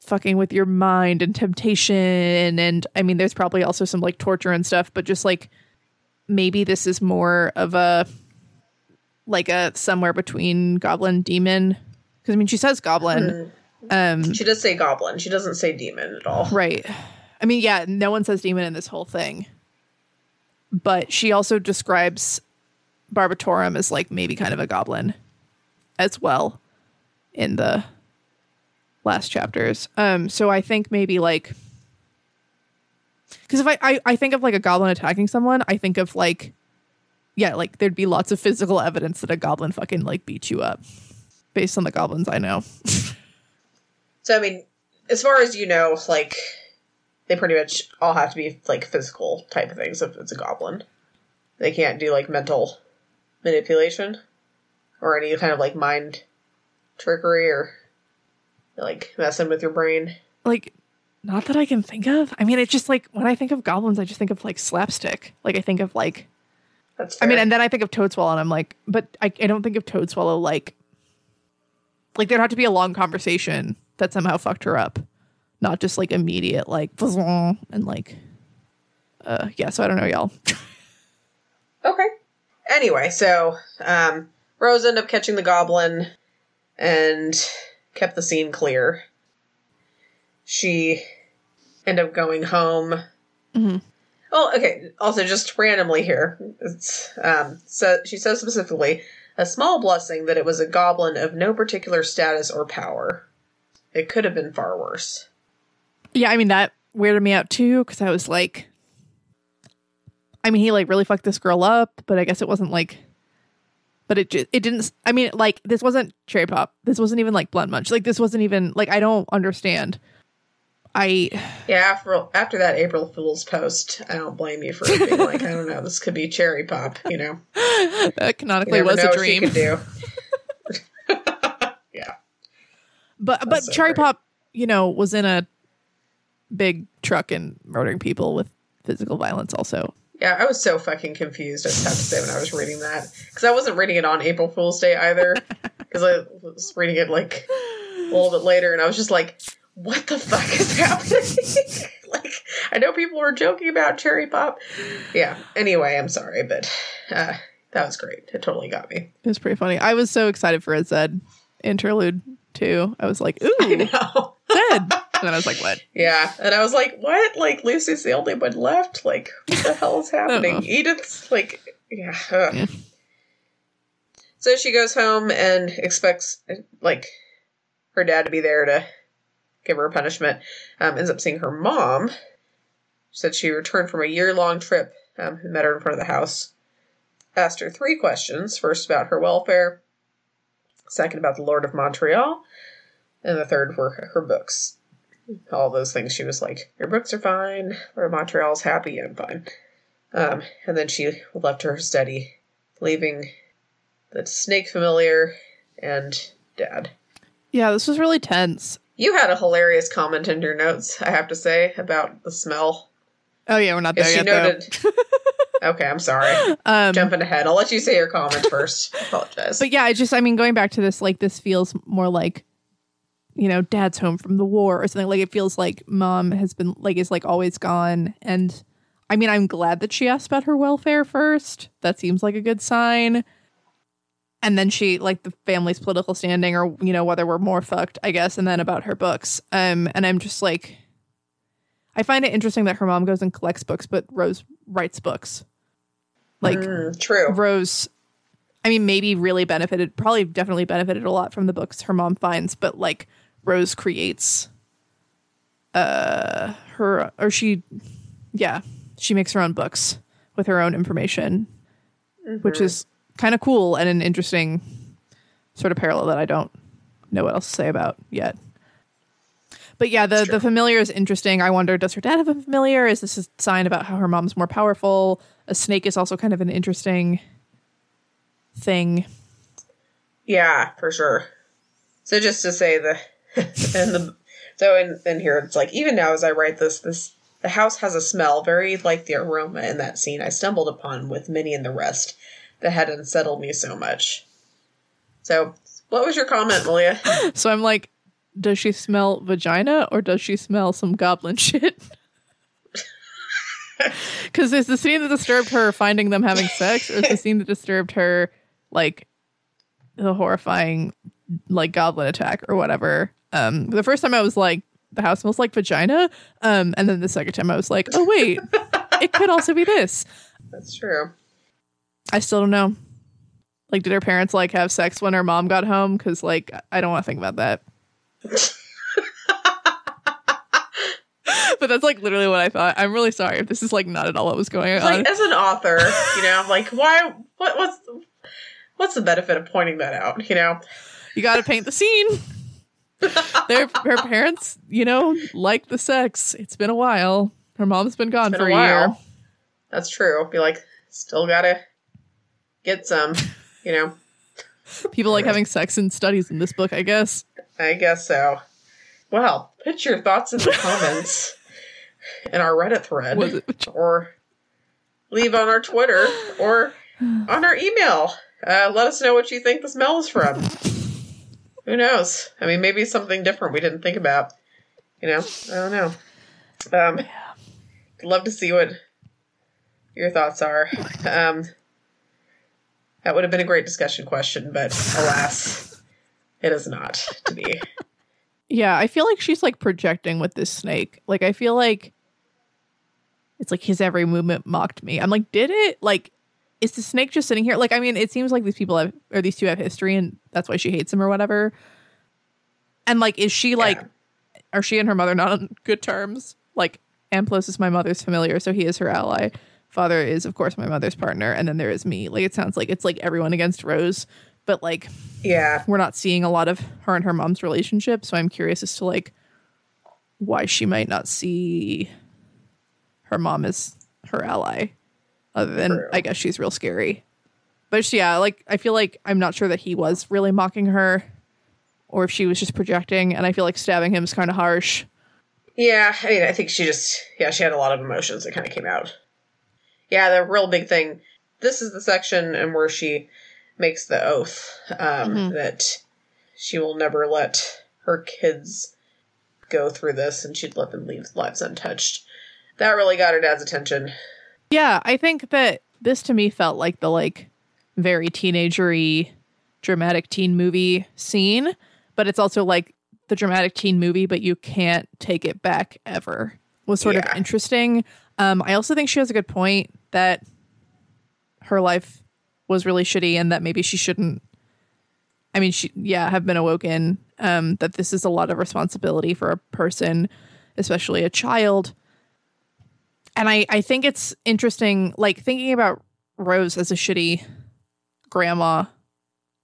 fucking with your mind and temptation and I mean there's probably also some like torture and stuff but just like maybe this is more of a like a somewhere between goblin demon because I mean she says goblin um She does say goblin. She doesn't say demon at all. right I mean yeah no one says demon in this whole thing but she also describes Barbatorum as like maybe kind of a goblin as well in the last chapters. Um, so I think maybe like because if I, I I think of like a goblin attacking someone, I think of like yeah, like there'd be lots of physical evidence that a goblin fucking like beat you up based on the goblins I know. <laughs> So, I mean, as far as you know, like, they pretty much all have to be, like, physical type of things if it's a goblin. They can't do, like, mental manipulation or any kind of, like, mind trickery or, like, messing with your brain. like not that I can think of. I mean, it's just like when I think of goblins, I just think of like slapstick. Like I think of like That's I mean, and then I think of Toadswallow, and I'm like, but I, I don't think of Toadswallow like, like there'd have to be a long conversation that somehow fucked her up, not just like immediate like <laughs> and like, uh, yeah. So I don't know, y'all. <laughs> Okay. Anyway, so um, Rose ended up catching the goblin and kept the scene clear. She end up going home. Mhm. Oh, okay. Also, just randomly here, it's um, so she says specifically a small blessing that it was a goblin of no particular status or power. It could have been far worse. yeah, I mean that weirded me out too because I was like, I mean, he like really fucked this girl up, but I guess it wasn't like. But it just, it didn't. I mean, like this wasn't Cherrypop. This wasn't even like blunt munch. Like this wasn't even like I don't understand. I Yeah, after after that April Fool's post, I don't blame you for being <laughs> like, I don't know, this could be Cherrypop, you know. that You canonically never was a dream. could do. <laughs> yeah. But but so cherry great. pop you know, was in a big truck and murdering people with physical violence also. Yeah, I was so fucking confused, I just have to say, when I was reading that. Because I wasn't reading it on April Fool's Day either. Because I was reading it like a little bit later, and I was just like, what the fuck is <laughs> happening? <laughs> like, I know people were joking about Cherrypop. Yeah, anyway, I'm sorry, but uh, that was great. It totally got me. It was pretty funny. I was so excited for a Zed interlude too. I was like, <laughs> ooh, I know. Zed. And then I was like, what? Yeah, and I was like, "What? Like Lucy's the only one left? Like, what the hell is happening?" Edith's like, yeah. Yeah. So she goes home and expects like her dad to be there to give her a punishment. Um, ends up seeing her mom. She said she returned from a year long trip. Um, met her in front of the house. Asked her three questions. First about her welfare. Second about the Lord of Montreal. And the third were her books all those things. She was like, "Your books are fine. Lord of Montreal's happy. I'm fine." Um, and then she left her study, leaving the snake familiar and dad. Yeah, this was really tense. You had a hilarious comment in your notes, I have to say, about the smell. Oh yeah, we're not there yet. noted. <laughs> <laughs> okay, I'm sorry. Um, Jumping ahead. I'll let you say your comment first. I <laughs> apologize. but yeah, I just I mean going back to this, like this feels more like you know, dad's home from the war or something. Like it feels like mom has been like is like always gone. And I mean, I'm glad that she asked about her welfare first. That seems like a good sign. And then she like the family's political standing or you know, whether we're more fucked, I guess, and then about her books. Um and I'm just like I find it interesting that her mom goes and collects books, but Rose writes books. Like Mm, true. Rose, I mean, maybe really benefited, probably definitely benefited a lot from the books her mom finds, but like Rose creates uh her or she yeah, she makes her own books with her own information, which is kind of cool and an interesting sort of parallel that I don't know what else to say about yet. But yeah, the, the familiar is interesting. I wonder, does her dad have a familiar? Is this a sign about how her mom's more powerful? A snake is also kind of an interesting thing. Yeah, for sure. So just to say the <laughs> and the so in, in here it's like even now as I write this this the house has a smell very like the aroma in that scene I stumbled upon with Minnie and the rest that had unsettled me so much. So what was your comment, Malia? <laughs> So I'm like, does she smell vagina or does she smell some goblin <laughs> shit? <laughs> Because is the scene that disturbed her finding them having sex, or is the scene that disturbed her like the horrifying like goblin attack or whatever? Um, the first time I was like, the house smells like vagina, um, and then the second time I was like, oh wait, it could also be this. That's true. I still don't know. Like, did her parents like have sex when her mom got home? Because like, I don't want to think about that. but that's like literally what I thought. I'm really sorry if this is like not at all what was going on. Like as an author, you know, like why what what's what's the benefit of pointing that out, you know? you got to paint the scene. Their her parents, you know, like the sex. It's been a while. Her mom's been gone Been for a a, year. That's true. Be like, still gotta get some, you know. People like having sex in studies in this book, I guess. I guess so. Well, put your thoughts in the <laughs> comments in our Reddit thread, or leave on our Twitter, or on our email. Uh, let us know what you think the smell is from. Who knows? I mean, maybe something different we didn't think about. You know, I don't know. Um, I'd love to see what your thoughts are. Um, that would have been a great discussion question, but alas, it is not to be. Yeah, I feel like she's like projecting with this snake. Like I feel like it's like his every movement mocked me. I'm like, did it? Like, is the snake just sitting here? Like, I mean, it seems like these people have or these two have history and that's why she hates him or whatever. And like, is she like Yeah. are she and her mother not on good terms? Like, Amplos is my mother's familiar, so he is her ally. Father is, of course, my mother's partner, and then there is me. Like, it sounds like it's like everyone against Rose, but like Yeah, we're not seeing a lot of her and her mom's relationship so i'm curious as to like why she might not see her mom as her ally other than True. i guess she's real scary but she- yeah like i feel like i'm not sure that he was really mocking her or if she was just projecting. And I feel like stabbing him is kind of harsh. Yeah, I mean, I think she just, yeah, she had a lot of emotions that kind of came out. Yeah, the real big thing. This is the section and where she makes the oath um, Mhm. that she will never let her kids go through this, and she'd let them leave lives untouched. That really got her dad's attention. Yeah, I think that this to me felt like the like very teenagery dramatic teen movie scene, but it's also like the dramatic teen movie, but you can't take it back ever. Was sort Yeah. of interesting. Um, I also think she has a good point that her life was really shitty and that maybe she shouldn't I mean she yeah, have been awoken um that this is a lot of responsibility for a person, especially a child. And I I think it's interesting like thinking about Rose as a shitty grandma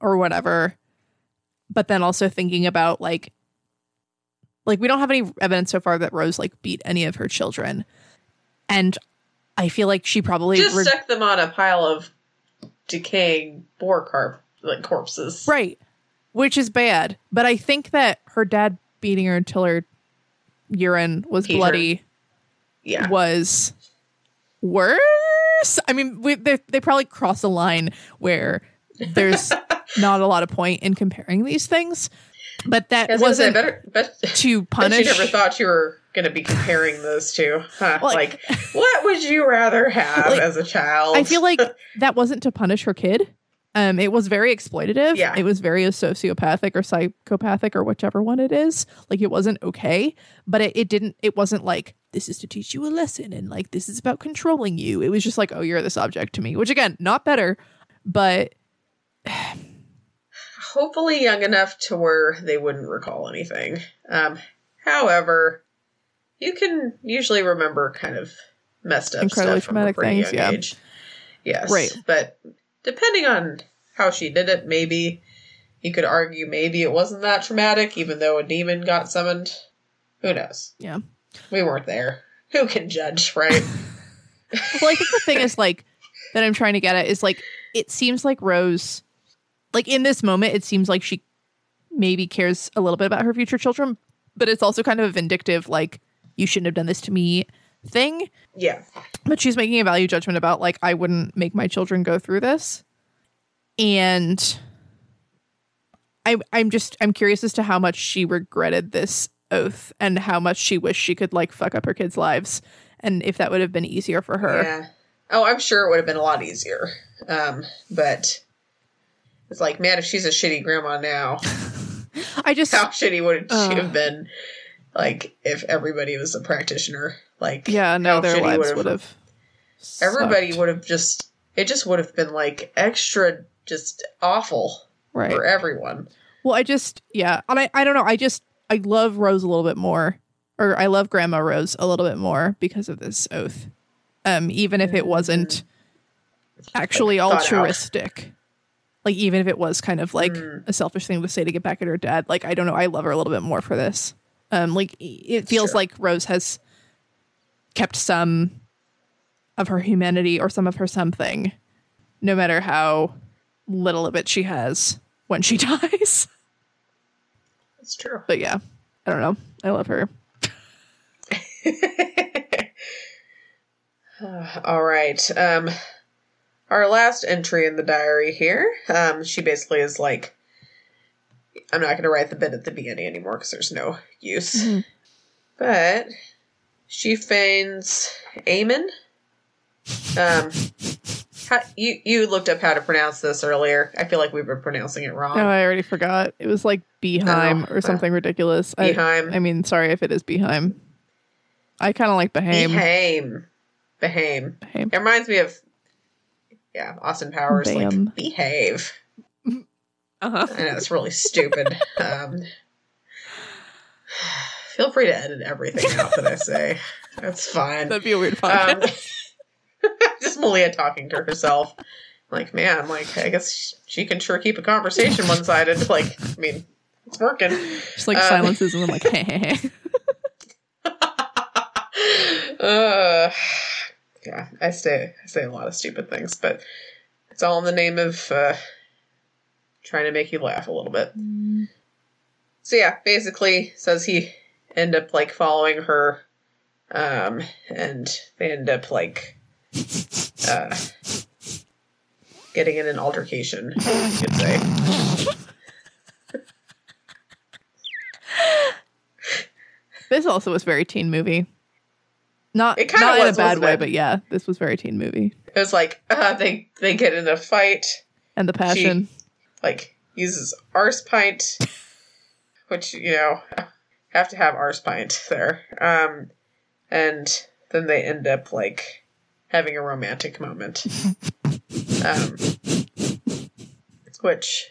or whatever, but then also thinking about like like we don't have any evidence so far that Rose like beat any of her children. And I feel like she probably Just reg- stuck them on a pile of decaying boar carp like corpses. Right. Which is bad. But I think that her dad beating her until her urine was Peter. bloody Yeah. was worse. I mean, we, they, they probably cross a line where there's <laughs> not a lot of point in comparing these things. But that I was gonna say, wasn't better, bet, to <laughs> punish. you never thought you were going to be comparing those two. Huh? Well, <laughs> like, what would you rather have Like, as a child? I feel like <laughs> that wasn't to punish her kid. Um, it was very exploitative. Yeah. It was very sociopathic or psychopathic or whichever one it is. Like it wasn't okay, but it, it didn't. It wasn't like this is to teach you a lesson and like this is about controlling you. It was just like, oh, you're this object to me. Which again, not better, but <sighs> <sighs> hopefully young enough to where they wouldn't recall anything. Um, however, you can usually remember kind of messed up Incredibly stuff from a traumatic pretty things, young yeah. age. Yes, Right. But depending on how she did it, maybe you could argue maybe it wasn't that traumatic, even though a demon got summoned. Who knows? yeah. We weren't there. Who can judge, right? <laughs> <laughs> Well, I think the thing is like that I'm trying to get at is like it seems like Rose, like in this moment, it seems like she maybe cares a little bit about her future children, but it's also kind of a vindictive, like you shouldn't have done this to me thing. yeah. But she's making a value judgment about like I wouldn't make my children go through this, and I I'm just I'm curious as to how much she regretted this oath and how much she wished she could like fuck up her kids' lives and if that would have been easier for her. Yeah. Oh, I'm sure it would have been a lot easier. Um, but it's like, man, if she's a shitty grandma now, <laughs> I just how shitty would Uh. she have been? Like, if everybody was a practitioner, like, yeah, no, their lives would've- Everybody would have just. It just would have been like extra, just awful right. for everyone. Well, I just yeah, and I I don't know. I just I love Rose a little bit more, or I love Grandma Rose a little bit more because of this oath. Um, even if it wasn't actually Like, altruistic, like even if it was kind of like Mm. a selfish thing to say to get back at her dad. Like I don't know. I love her a little bit more for this. Um, like it feels Sure. like Rose has kept some of her humanity or some of her something, no matter how little of it she has when she <laughs> dies. It's true. But yeah, I don't know. I love her. <laughs> All right. Um, our last entry in the diary here. Um, she basically is like, I'm not going to write the bit at the beginning anymore because there's no use. Mhm. But she feigns Eamon. Um, how, you you looked up how to pronounce this earlier. I feel like we've been pronouncing it wrong. Oh, I already forgot. It was like Behaim Oh, or something ridiculous. I, Behaim. I mean, sorry if it is Behaim. I kind of like Behaim. Behame. Behame. Behaim. It reminds me of yeah, Austin Powers. Bam. Like behave. Uh-huh. I know it's really stupid. <laughs> Um, feel free to edit everything out that I say. That's fine. That'd be a weird Um, <laughs> just Malia talking to herself. Like, man, like I guess she can sure keep a conversation one sided. Like, I mean, it's working. Just like um, silences and then like, <laughs> hey, hey, hey. uh, yeah, I say I say a lot of stupid things, but it's all in the name of uh, trying to make you laugh a little bit. so yeah, basically says he end up like following her, um, and they end up like <laughs> uh, getting in an altercation. You could say. This also was very teen movie. Not It kinda not in a bad way, it? but yeah, this was very teen movie. It was like <laughs> uh, they they get in a fight. And the passion. like uses arse pint, <laughs> which you know <laughs> have to have arse pint there. Um, and then they end up like having a romantic moment, um, which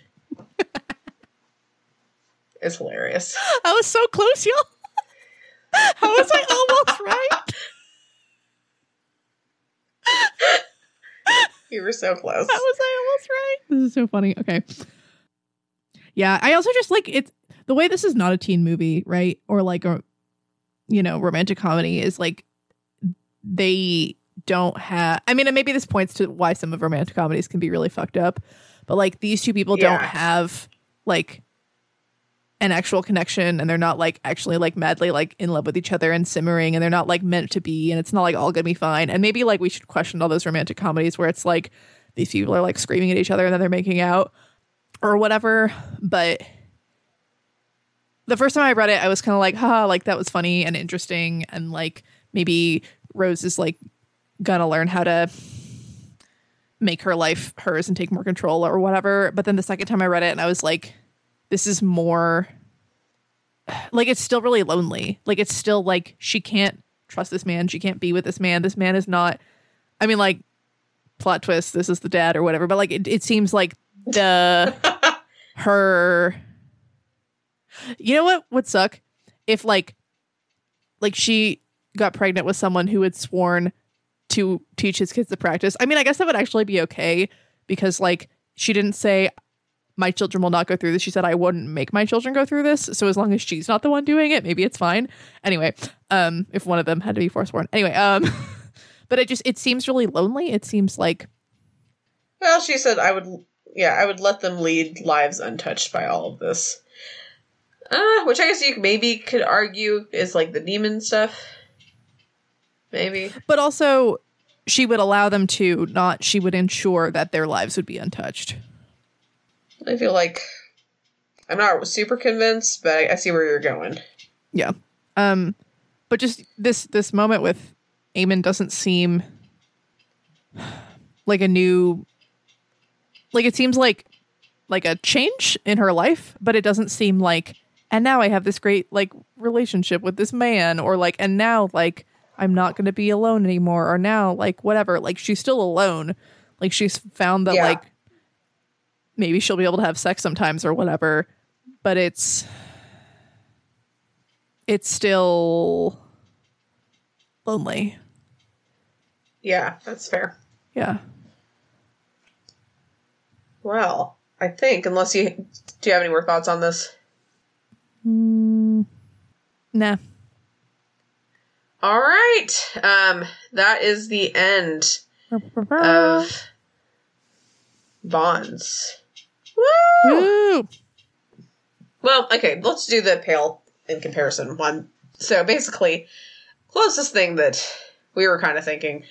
is hilarious. I was so close, y'all. How was I almost right? You were so close. How was I almost right? This is so funny. Okay. Yeah, I also just like it's the way this is not a teen movie, right? Or like a you know, romantic comedy is like they don't have I mean, and maybe this points to why some of romantic comedies can be really fucked up. But like these two people don't have like an actual connection and they're not like actually like madly like in love with each other and simmering and they're not like meant to be and it's not like all gonna be fine. And maybe like we should question all those romantic comedies where it's like these people are like screaming at each other and then they're making out or whatever. But the first time i read it i was kind of like haha like that was funny and interesting and like maybe rose is like gonna learn how to make her life hers and take more control or whatever. But then the second time i read it and i was like this is more like it's still really lonely. Like it's still like she can't trust this man. She can't be with this man. This man is not I mean like plot twist, this is the dad or whatever, but like it, it seems like the <laughs> her You know what would suck? If like like she got pregnant with someone who had sworn to teach his kids the practice. I mean, I guess that would actually be okay because like she didn't say my children will not go through this. She said I wouldn't make my children go through this. So as long as she's not the one doing it, maybe it's fine. Anyway, um, if one of them had to be forsworn. Anyway, um, <laughs> but it just it seems really lonely. It seems like Well, she said I would. Yeah, I would let them lead lives untouched by all of this. Uh, which I guess you maybe could argue is like the demon stuff. Maybe. but also she would allow them to not she would ensure that their lives would be untouched. I feel like I'm not super convinced, but I, I see where you're going. Yeah. Um but just this this moment with Eamon doesn't seem like a new like it seems like like a change in her life, but it doesn't seem like and now I have this great like relationship with this man or like and now like I'm not going to be alone anymore or now like whatever. Like she's still alone. Like she's found that Yeah. like maybe she'll be able to have sex sometimes or whatever, but it's it's still lonely. Yeah, that's fair. Yeah. Well, I think unless you do you have any more thoughts on this? Mm, nah. All right. Um that is the end of Bonds. Woo! Woo! Well, okay, let's do the pale in comparison one. So basically, closest thing that we were kind of thinking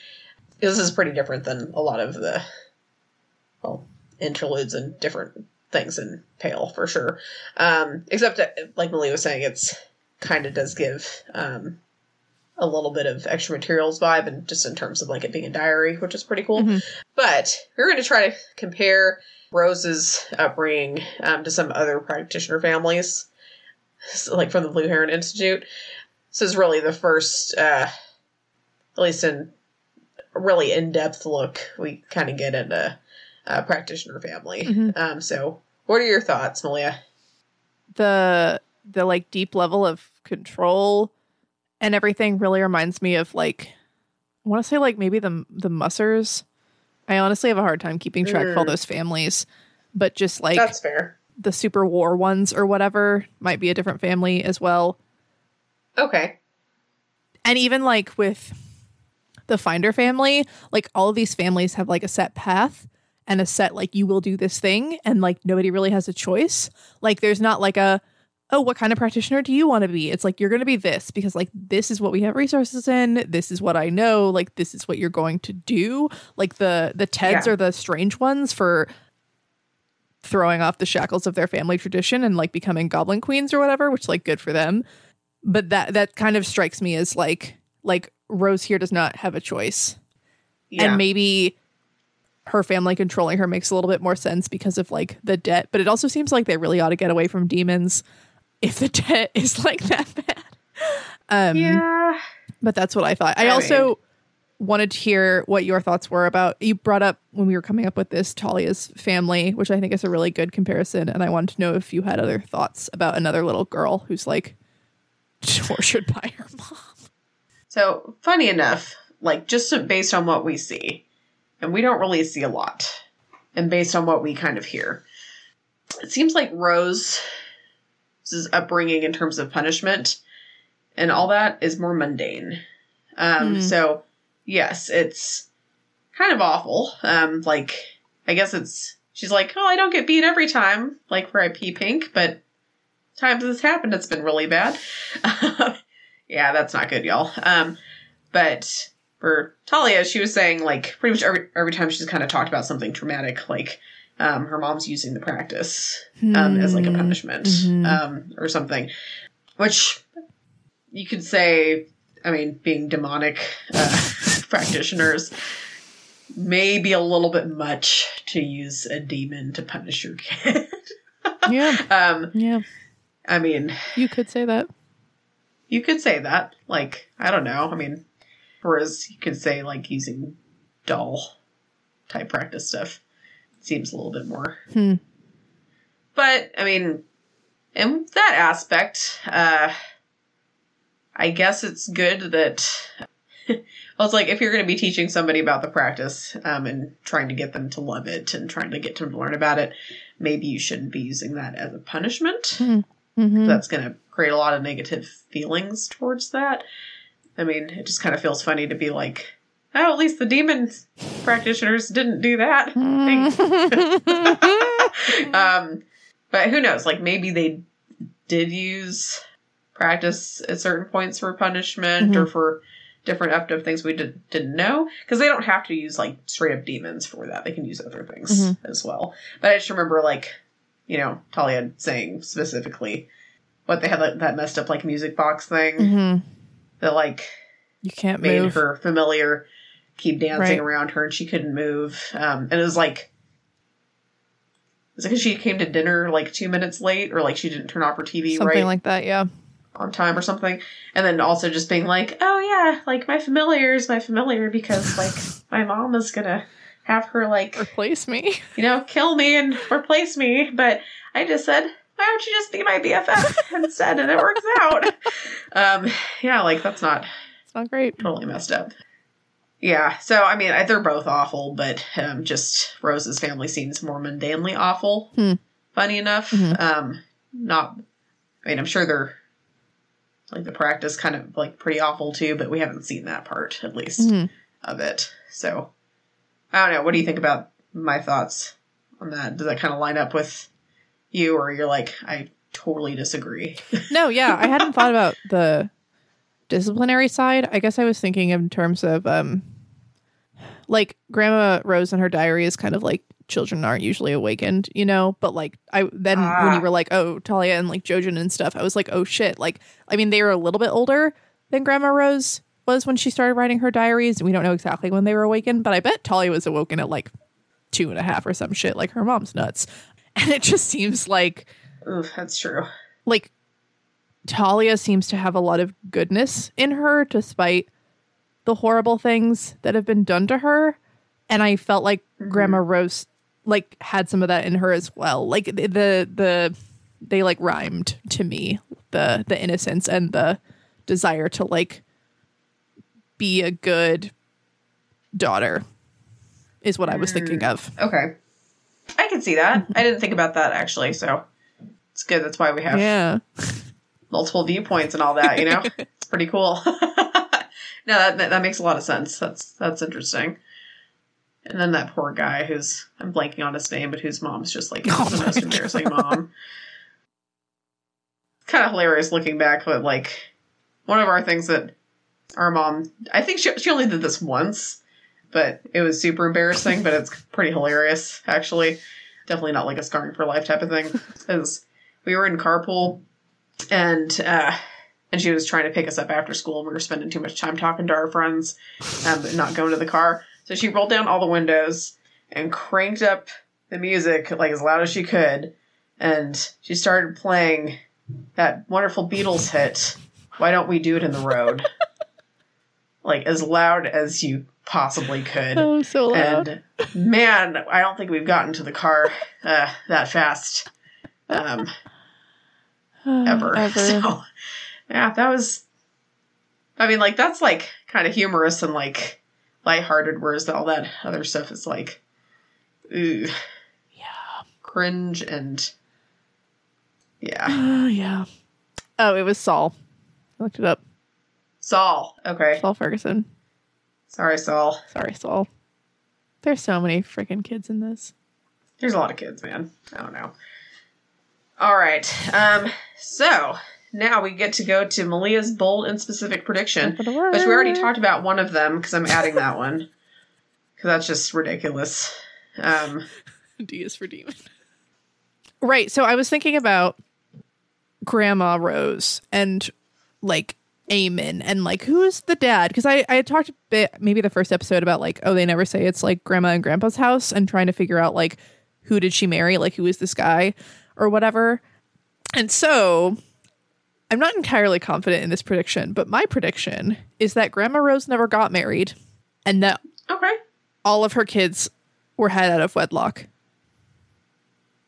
this is pretty different than a lot of the well interludes and different things in Pale for sure. Um, except that, like Malia was saying, it's kind of does give um, a little bit of extra materials vibe, and just in terms of like it being a diary, which is pretty cool. Mhm. But we're going to try to compare Rose's upbringing um, to some other practitioner families, like from the Blue Heron Institute. This is really the first, uh, at least in really in depth look, we kind of get into a practitioner family. Mhm. Um, so, what are your thoughts, Malia? The the like deep level of control and everything really reminds me of like I want to say like maybe the the Mussers. I honestly have a hard time keeping track of all Mm. those families, but just like That's fair. the Super War ones or whatever might be a different family as well. Okay. and even like with the finder family like all of these families have like a set path and a set like you will do this thing and like nobody really has a choice like there's not like a oh, what kind of practitioner do you want to be? It's like, you're going to be this because, like, this is what we have resources in. This is what I know. Like, this is what you're going to do. Like, the, the Teds Yeah. are the strange ones for throwing off the shackles of their family tradition and, like, becoming goblin queens or whatever, which, like, good for them. But that, that kind of strikes me as like, like, Rose here does not have a choice. Yeah. And maybe her family controlling her makes a little bit more sense because of like the debt, but it also seems like they really ought to get away from demons if the debt is like that bad. Um yeah. but that's what I thought. I, I also wanted to hear what your thoughts were about you brought up when we were coming up with this Talia's family, which I think is a really good comparison and I wanted to know if you had other thoughts about another little girl who's like tortured by her mom. So funny enough, like just based on what we see, and we don't really see a lot, and based on what we kind of hear, it seems like Rose's upbringing in terms of punishment and all that is more mundane. Um, Hmm. So yes, it's kind of awful. Um, like I guess it's she's like, oh, I don't get beat every time, like where I pee pink, but times this happened, it's been really bad. <laughs> yeah, that's not good, y'all. Um, but for Talia, she was saying like pretty much every every time she's kind of talked about something traumatic, like um, her mom's using the practice um, as like a punishment Mhm. um, or something, which you could say. I mean, being demonic uh, <laughs> practitioners may be a little bit much to use a demon to punish your kid. <laughs> Yeah. um, Yeah. I mean, You could say that. you could say that. Like, I don't know. I mean, whereas you could say like using doll type practice stuff seems a little bit more. Hmm. But I mean, in that aspect, uh, I guess it's good that. <laughs> Well, it's like if you're going to be teaching somebody about the practice um, and trying to get them to love it and trying to get them to learn about it, maybe you shouldn't be using that as a punishment Mm-hmm. that's going to create a lot of negative feelings towards that. I mean, it just kind of feels funny to be like, oh, at least the demon practitioners didn't do that. <laughs> <laughs> um, but who knows? Like maybe they did use practice at certain points for punishment or for different up of things we did, didn't know because they don't have to use like straight up demons for that. They can use other things Mhm. as well. But I just remember like, you know, Talia saying specifically what they had that, that messed up like music box thing hmm that like You can't made move. her familiar keep dancing Right. around her and she couldn't move. Um, and it was like, was it because she came to dinner like two minutes late or like she didn't turn off her TV Something right like that. Yeah. on time or something? And then also just being like, oh yeah, like my familiar is my familiar because <laughs> like my mom is gonna have her like, Replace me. you know, kill me and replace me. But I just said, why don't you just be my BFF <laughs> instead? And it works out. <laughs> Um, yeah, like that's not It's not great. totally messed up. Yeah, so I mean, they're both awful, but um, just Rose's family seems more mundanely awful. Hmm. Funny enough, Mhm. um, not. I mean, I'm sure they're like the practice kind of like pretty awful too, but we haven't seen that part at least Mhm. of it. So I don't know. What do you think about my thoughts on that? Does that kind of line up with you, or you're like, I totally disagree? No, yeah, I hadn't thought <laughs> about the disciplinary side. I guess I was thinking in terms of um like Grandma Rose in her diary is kind of like children aren't usually awakened, you know, but like I then when Ah. you were like, "Oh, Talia and like Jojen and stuff." I was like, "Oh shit." Like I mean, they were a little bit older than Grandma Rose was when she started writing her diaries. We don't know exactly when they were awakened, but I bet Talia was awoken at like two and a half or some shit. Like her mom's nuts. <laughs> And it just seems like Oof, that's true. like Talia seems to have a lot of goodness in her despite the horrible things that have been done to her and I felt like mm-hmm. Grandma Rose like had some of that in her as well like the the, the they like rhymed to me the the innocence and the desire to like be a good daughter is what I was thinking mm. of. Okay. I can see that. I didn't think about that actually, so it's good. That's why we have Yeah. multiple viewpoints and all that, you know? <laughs> it's pretty cool. <laughs> no, that, that makes a lot of sense. That's that's interesting. And then that poor guy who's I'm blanking on his name, but whose mom's just like <laughs> Oh the most embarrassing mom. kind of hilarious looking back, but like one of our things that our mom, I think she she only did this once, but it was super embarrassing. but it's pretty hilarious actually. Definitely not like a scarring for life type of thing. Because we were in carpool, and uh, and she was trying to pick us up after school, and we were spending too much time talking to our friends, um, but not going to the car. So she rolled down all the windows and cranked up the music like as loud as she could, and she started playing that wonderful Beatles hit, Why Don't We Do It in the Road? <laughs> like as loud as you possibly could. Oh, so loud. And man, I don't think we've gotten to the car uh, that fast um, <sighs> ever. Ever. <laughs> So, yeah, that was. I mean, like that's like kind of humorous and like lighthearted, whereas all that other stuff is like, ooh, Yeah. cringe and yeah. Oh, <sighs> yeah. Oh, it was Saul. I looked it up. Saul. Okay. Saul Ferguson. Sorry, Saul. Sorry, Saul. There's so many freaking kids in this. There's a lot of kids, man. I don't know. All right. Um. So now we get to go to Malia's bold and specific prediction, Top which we already talked about one of them because I'm adding that one because that's just ridiculous. Um. <laughs> D is for demon. Right. So I was thinking about Grandma Rose and like Eamon and like who's the dad? Because I, I had talked a bit maybe the first episode about like, oh, they never say it's like grandma and grandpa's house and trying to figure out like who did she marry? Like who is this guy or whatever. And so I'm not entirely confident in this prediction, but my prediction is that Grandma Rose never got married and that Okay. all of her kids were had out of wedlock.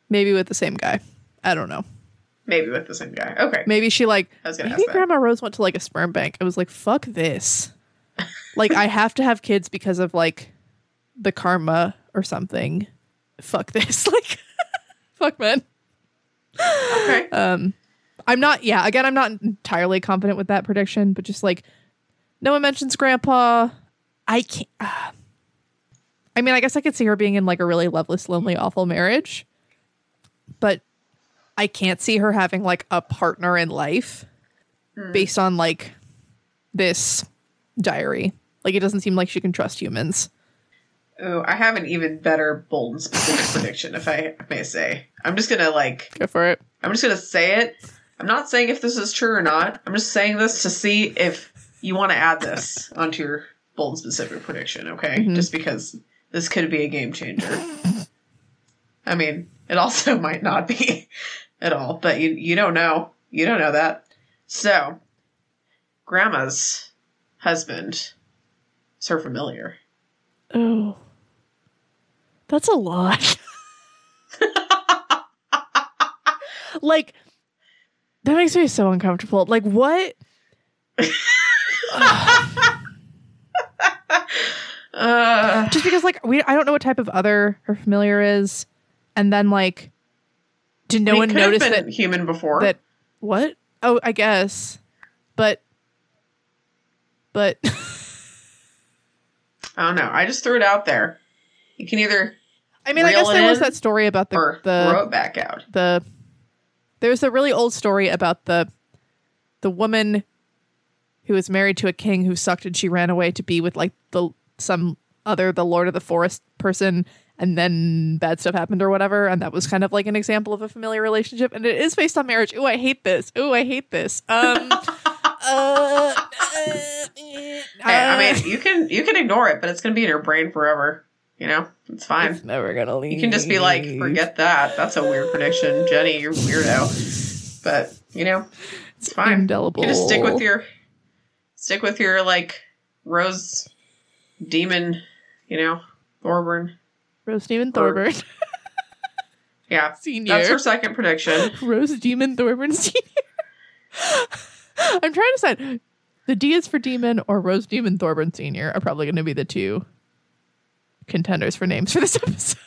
Maybe with the same guy. I don't know. Maybe with the same guy. Okay. Maybe she like I was gonna maybe. Grandma Rose went to like a sperm bank. I was like, fuck this. <laughs> like I have to have kids because of like the karma or something. Fuck this. <laughs> Like <laughs> fuck man. Okay. Um I'm not yeah, again I'm not entirely confident with that prediction, but just like no one mentions grandpa. I can't ah. I mean, I guess I could see her being in like a really loveless, lonely, awful marriage. But I can't see her having like a partner in life based on like this diary. Like it doesn't seem like she can trust humans. Oh, I have an even better bold and specific prediction, if I may say. I'm just gonna like Go for it. I'm just gonna say it. I'm not saying if this is true or not. I'm just saying this to see if you want to add this onto your bold and specific prediction, okay? Mhm. Just because this could be a game changer. I mean, it also <laughs> might not be at all, but you you don't know. You don't know that. So, grandma's husband is her familiar. Oh. That's a lot. <laughs> like that makes me so uncomfortable. Like what? Uh, just because like we I don't know what type of other her familiar is, and then like did no I mean, one could have notice been that human before. that what? Oh, I guess, but but <laughs> I don't know. I just threw it out there. You can either I mean I Reel guess it there was in that story about the or the throw it back out. the there's a really old story about the the woman who was married to a king who sucked and she ran away to be with like the some other the lord of the forest person and then bad stuff happened or whatever and that was kind of like an example of a familiar relationship and it is based on marriage. Ooh, I hate this. Ooh, I hate this. Um uh, <laughs> uh, Hey, I mean, you can you can ignore it, but it's gonna be in your brain forever. You know, it's fine. it's never gonna leave. You can just be like, forget that. That's a weird prediction, Jenny. You're weirdo. But you know, it's fine. indelible. You just stick with your stick with your like rose demon. You know, Thorburn. Rose Demon or- Thorburn <laughs> Yeah, Senior. that's her second prediction. <laughs> Rose Demon Thorburn Senior. <laughs> I'm trying to decide. The D is for Demon or Rose Demon Thorburn Senior are probably going to be the two contenders for names for this episode.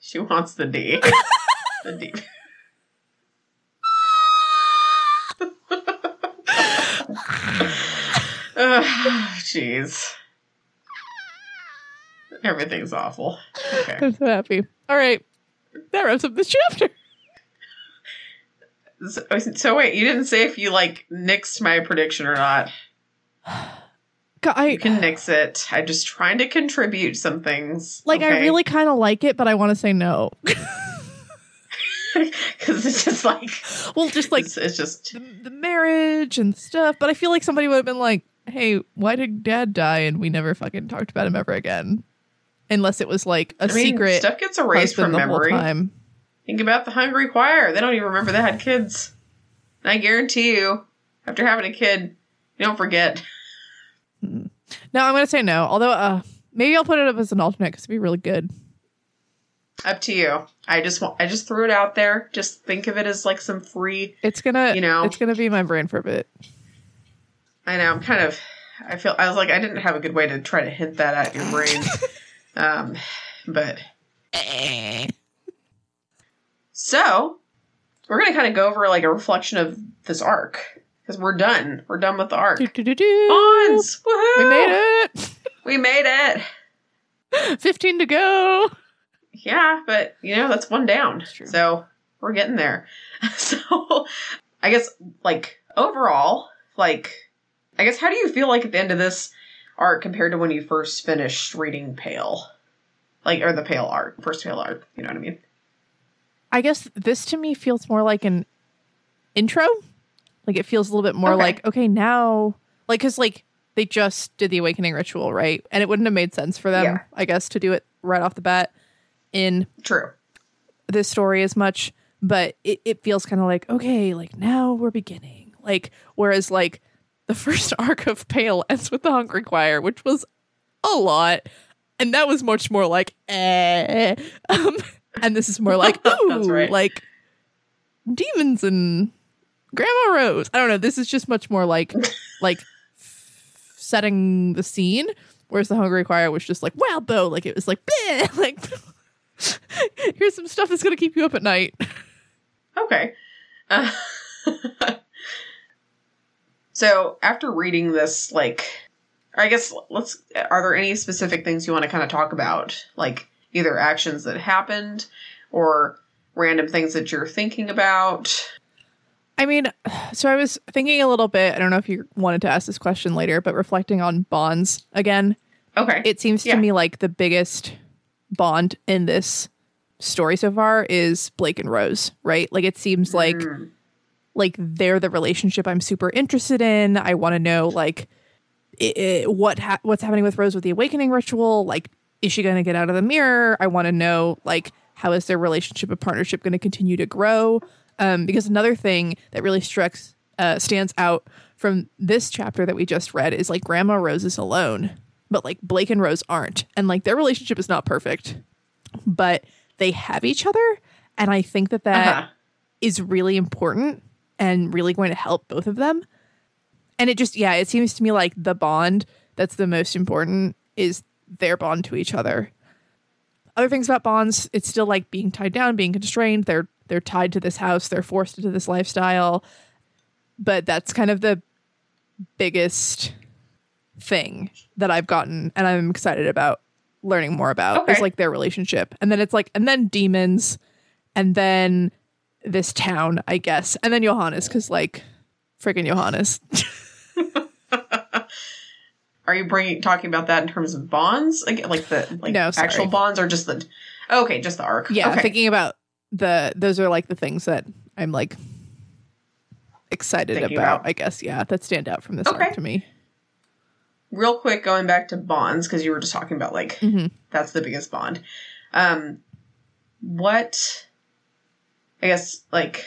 she wants the D. the D. Jeez. Everything's awful. Okay. I'm so happy. All right, that wraps up this chapter. So, so wait, you didn't say if you like nixed my prediction or not. I You can nix it. I'm just trying to contribute some things. like I really kind of like it, but I want to say no. <laughs> <laughs> because it's just like well, just like it's, it's just the, the marriage and stuff. But I feel like somebody would have been like, "Hey, why did Dad die?" And we never fucking talked about him ever again, unless it was like a I mean, secret stuff gets erased from memory. time. Think about the Hungry Choir. They don't even remember they had kids. And I guarantee you, after having a kid, you don't forget. <laughs> <laughs> No, I'm gonna say no. Although, uh, maybe I'll put it up as an alternate because it'd be really good. Up to you. I just want. I just threw it out there. Just think of it as like some free. It's gonna, You know. it's gonna be my brain for a bit. I know. I'm kind of. I feel. I was like. I didn't have a good way to try to hint that at your brain. <laughs> um, but so we're gonna kind of go over like a reflection of this arc because we're done. We're done with the arc. Do-do-do-do. Woohoo! We made it. We made it. Fifteen to go. Yeah, but you know that's one down. true. So we're getting there. <laughs> So I guess like overall, like I guess how do you feel like at the end of this arc compared to when you first finished reading Pale? Like or the Pale arc, first Pale arc, you know what I mean? I guess this to me feels more like an intro. Like it feels a little bit more Okay. like okay now, like because like they just did the awakening ritual, right? And it wouldn't have made sense for them, Yeah. I guess, to do it right off the bat in True. this story as much. But it, it feels kind of like okay, like now we're beginning. Like whereas like the <laughs> first arc of Pale ends with the Hungry Choir, which was a lot, and that was much more like eh. <laughs> Um, and this is more like <laughs> ooh, That's right. like demons and Grandma Rose. I don't know. This is just much more like <laughs> like f- setting the scene. Whereas the Hungry Choir was just like wow, Bo. Like it was like bleh, <laughs> like <laughs> here's some stuff that's gonna keep you up at night. Okay. Uh, so after reading this, like, I guess let's. Are there any specific things you want to kind of talk about, like either actions that happened or random things that you're thinking about? I mean, <sighs> so I was thinking a little bit. I don't know if you wanted to ask this question later, but reflecting on bonds again, Okay. it seems to Yeah. me like the biggest bond in this story so far is Blake and Rose, right? Like it seems like Mm, like they're the relationship I'm super interested in. I want to know like i i what ha- what's happening with Rose with the awakening ritual. Like, is she going to get out of the mirror? I want to know like how is their relationship and partnership going to continue to grow? Um, because another thing that really strikes uh, stands out from this chapter that we just read is like Grandma Rose is alone, but like Blake and Rose aren't, and like their relationship is not perfect, but they have each other, and I think that that uh-huh. is really important and really going to help both of them. And it just, yeah, it seems to me like the bond that's the most important is their bond to each other. Other things about bonds, it's still like being tied down, being constrained. They're they're tied to this house, they're forced into this lifestyle. But that's kind of the biggest thing that I've gotten and I'm excited about learning more about is like their relationship. And then it's like and then demons and then this town, I guess. And then Johannes cuz like freaking Johannes. <laughs> Are you bringing talking about that in terms of bonds, like, like the like No, actual bonds, or just the? Okay, just the arc. yeah, Okay. thinking about the those are like the things that I'm like excited about, about. I guess. Yeah, that stand out from this Okay. arc to me. real quick going back to bonds because you were just talking about like Mhm. that's the biggest bond um what i guess like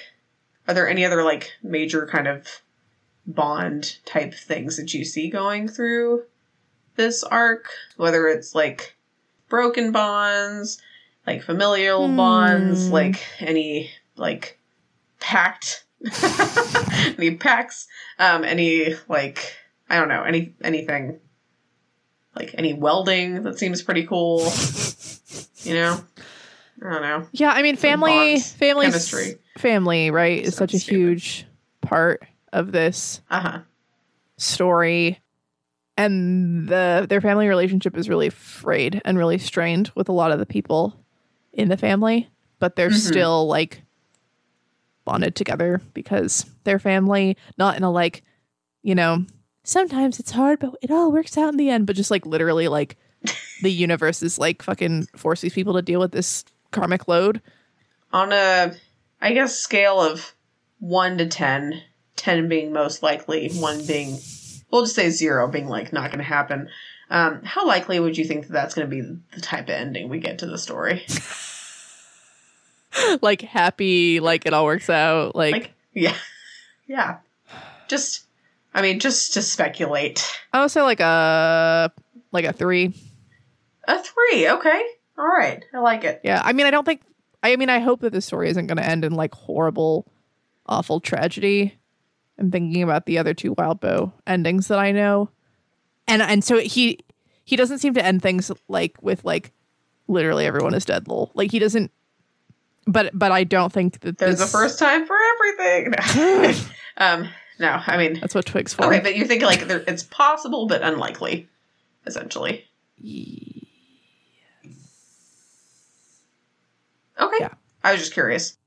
are there any other like major kind of bond type things that you see going through this arc whether it's like broken bonds like familial Hmm. bonds like any like pact <laughs> any pacts um any like i don't know any anything like any welding that seems pretty cool you know i don't know Yeah, I mean family family chemistry. family, right, is such a stupid. huge part of this uh-huh story. And the their family relationship is really frayed and really strained with a lot of the people in the family, but they're Mhm. still like bonded together because their family, not in a like, you know, sometimes it's hard, but it all works out in the end, but just like literally like <laughs> the universe is like fucking force these people to deal with this karmic load. On a, I guess, scale of 1 to 10, 10 being most likely, 1 being, we'll just say 0 being like not going to happen. Um, how likely would you think that that's going to be the type of ending we get to the story? <laughs> <laughs> like happy, like it all works out. Like, Like, yeah. Yeah. Just, I mean, just to speculate. I would say like a like a three. A 3, okay. All right. I like it. Yeah. I mean I don't think I mean I hope that this story isn't gonna end in like horrible, awful tragedy. I'm thinking about the other two Wildbow endings that I know. And and so he he doesn't seem to end things like with like literally everyone is dead lol. Like he doesn't but but I don't think that There's this, a first time for everything. No. <laughs> <laughs> um, no, I mean, That's what Twig's for. okay, but you're thinking like there, it's possible but unlikely, essentially. Yeah. Okay. Yeah. I was just curious.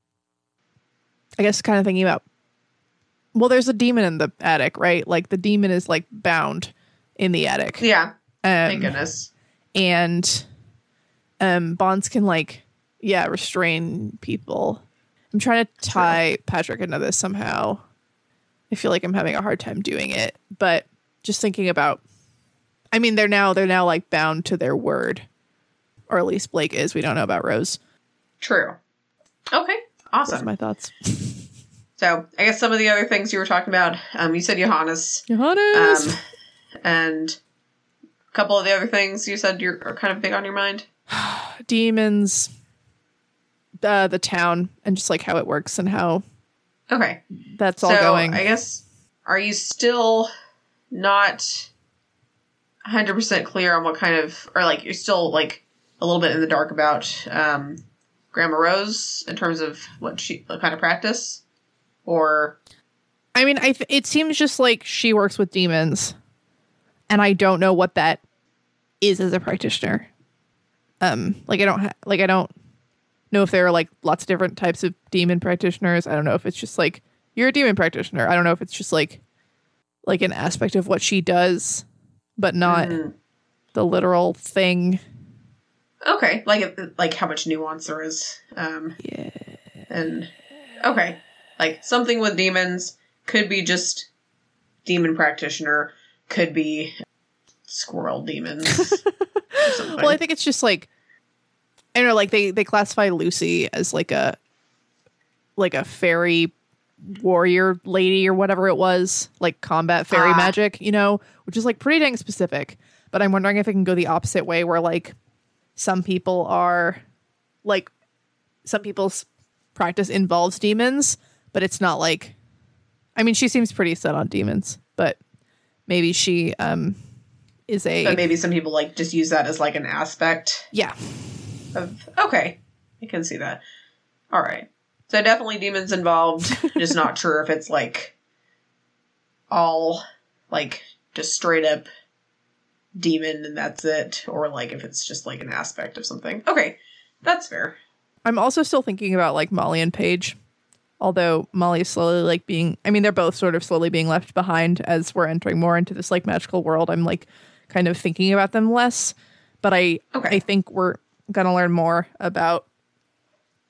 I guess kind of thinking about well, there's a demon in the attic, right? Like the demon is like bound in the attic. Yeah. Um, Thank goodness. and um bonds can like yeah restrain people i'm trying to tie patrick into this somehow i feel like i'm having a hard time doing it but just thinking about i mean they're now they're now like bound to their word or at least blake is we don't know about rose True. Okay. those Awesome. my thoughts <laughs> So I guess some of the other things you were talking about. Um, you said Johannes. Johannes! Um, and a couple of the other things you said you're are kind of big on your mind. <sighs> demons uh, the town and just like how it works and how Okay. that's all so going I guess are you still not 100% clear on what kind of or like you're still like a little bit in the dark about um Grandma Rose in terms of what she what kind of practice or I mean, I th- it seems just like she works with demons, and I don't know what that is as a practitioner. Um, like I don't ha- like I don't know if there are like lots of different types of demon practitioners. I don't know if it's just like you're a demon practitioner. I don't know if it's just like like an aspect of what she does, but not Mhm. the literal thing. okay, like like how much nuance there is um Yeah. and okay, like something with demons could be just demon practitioner, could be squirrel demons. <laughs> Well, I think it's just like I don't know, like they they classify Lucy as like a like a fairy warrior lady or whatever it was, like combat fairy Ah. magic, you know, which is like pretty dang specific. But I'm wondering if it can go the opposite way where like some people are like some people's practice involves demons, but it's not like I mean she seems pretty set on demons, but maybe she um is a but maybe some people like just use that as like an aspect yeah. Of okay i can see that all right so definitely demons involved <laughs> just not sure if it's like all like just straight up demon and that's it or like if it's just like an aspect of something okay that's fair I'm also still thinking about like Molly and Paige. Although Molly is slowly like being I mean, they're both sort of slowly being left behind as we're entering more into this like magical world. I'm like kind of thinking about them less. But I Okay. I think we're gonna learn more about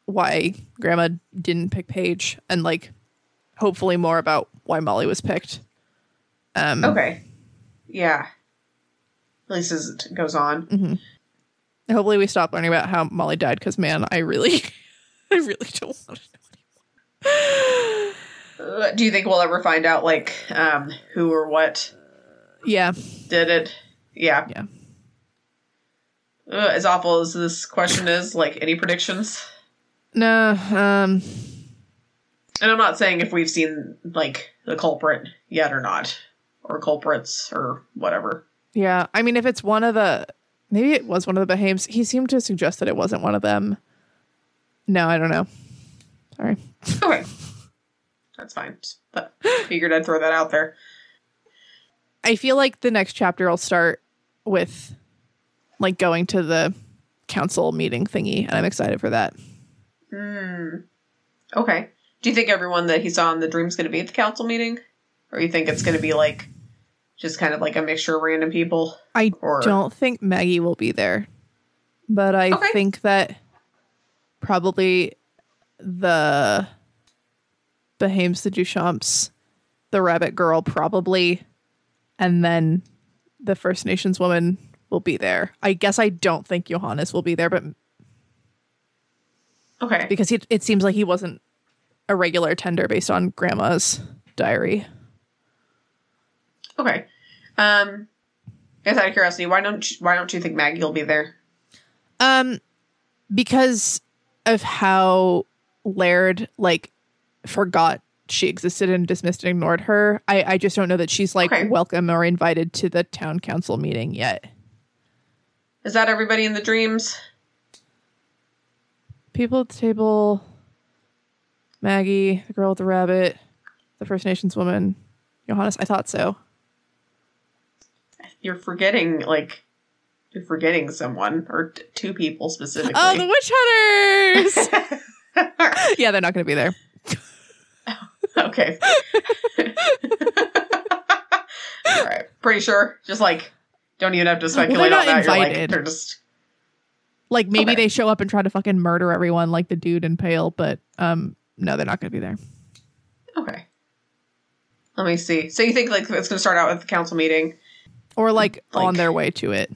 why grandma didn't pick Paige and like hopefully more about why Molly was picked. Um okay yeah at least as it goes on Mm-hmm. hopefully we stop learning about how Molly died because man, I really <laughs> I really don't want to know. Uh, do you think we'll ever find out like um who or what Yeah. did it yeah Yeah. Uh, as awful as this question is like any predictions No, um And I'm not saying if we've seen like the culprit yet or not, or culprits or whatever. Yeah, I mean, if it's one of the, maybe it was one of the Behaims. He seemed to suggest that it wasn't one of them. No, I don't know. Sorry. <laughs> Okay, that's fine. But figured I'd throw that out there. I feel like the next chapter will start with like going to the council meeting thingy, and I'm excited for that. Hmm. Okay. Do you think everyone that he saw in the dream's is going to be at the council meeting, or you think it's going to be like just kind of like a mixture of random people? I Or- don't think Maggie will be there, but I Okay. think that probably the Behaims the Duchamps, the Rabbit Girl, probably, and then the First Nations woman will be there. I guess I don't think Johannes will be there, but Okay. because he, it seems like he wasn't a regular tender based on Grandma's diary. Okay. Um, just out of curiosity, why don't you, why don't you think Maggie will be there? Um, because of how Laird like forgot she existed and dismissed and ignored her. I I just don't know that she's like Okay. welcome or invited to the town council meeting yet. Is that everybody in the dreams? People at the table, Maggie, the girl with the rabbit, the First Nations woman, Johannes. I thought so. You're forgetting like you're forgetting someone or t- two people specifically. Oh, the witch hunters. <laughs> yeah, they're not going to be there. <laughs> okay. <laughs> All right. Pretty sure. Just like don't even have to speculate not on that. You're like invited. they're just Like maybe Okay. they show up and try to fucking murder everyone, like the dude in Pale. But um, no, they're not going to be there. okay. Let me see. So you think like it's going to start out with the council meeting? or like, Like- on their way to it.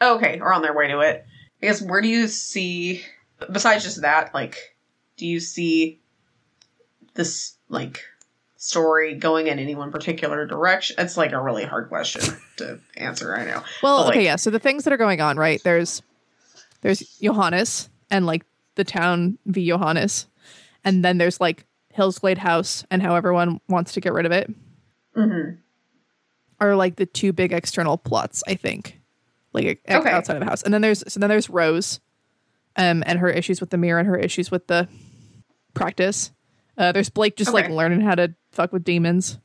Okay, or on their way to it. I guess where do you see besides just that, like do you see this like story going in any one particular direction? It's like a really hard question <laughs> to answer, I know. Well, But, like- okay, yeah. So the things that are going on, right? There's there's Johannes and like the town v Johannes, and then there's like Hillsglade House and how everyone wants to get rid of it Mhm. are like the two big external plots. I think, like Okay. outside of the house, and then there's so then there's Rose, um, and her issues with the mirror and her issues with the practice. Uh, there's Blake just like learning how to fuck with demons.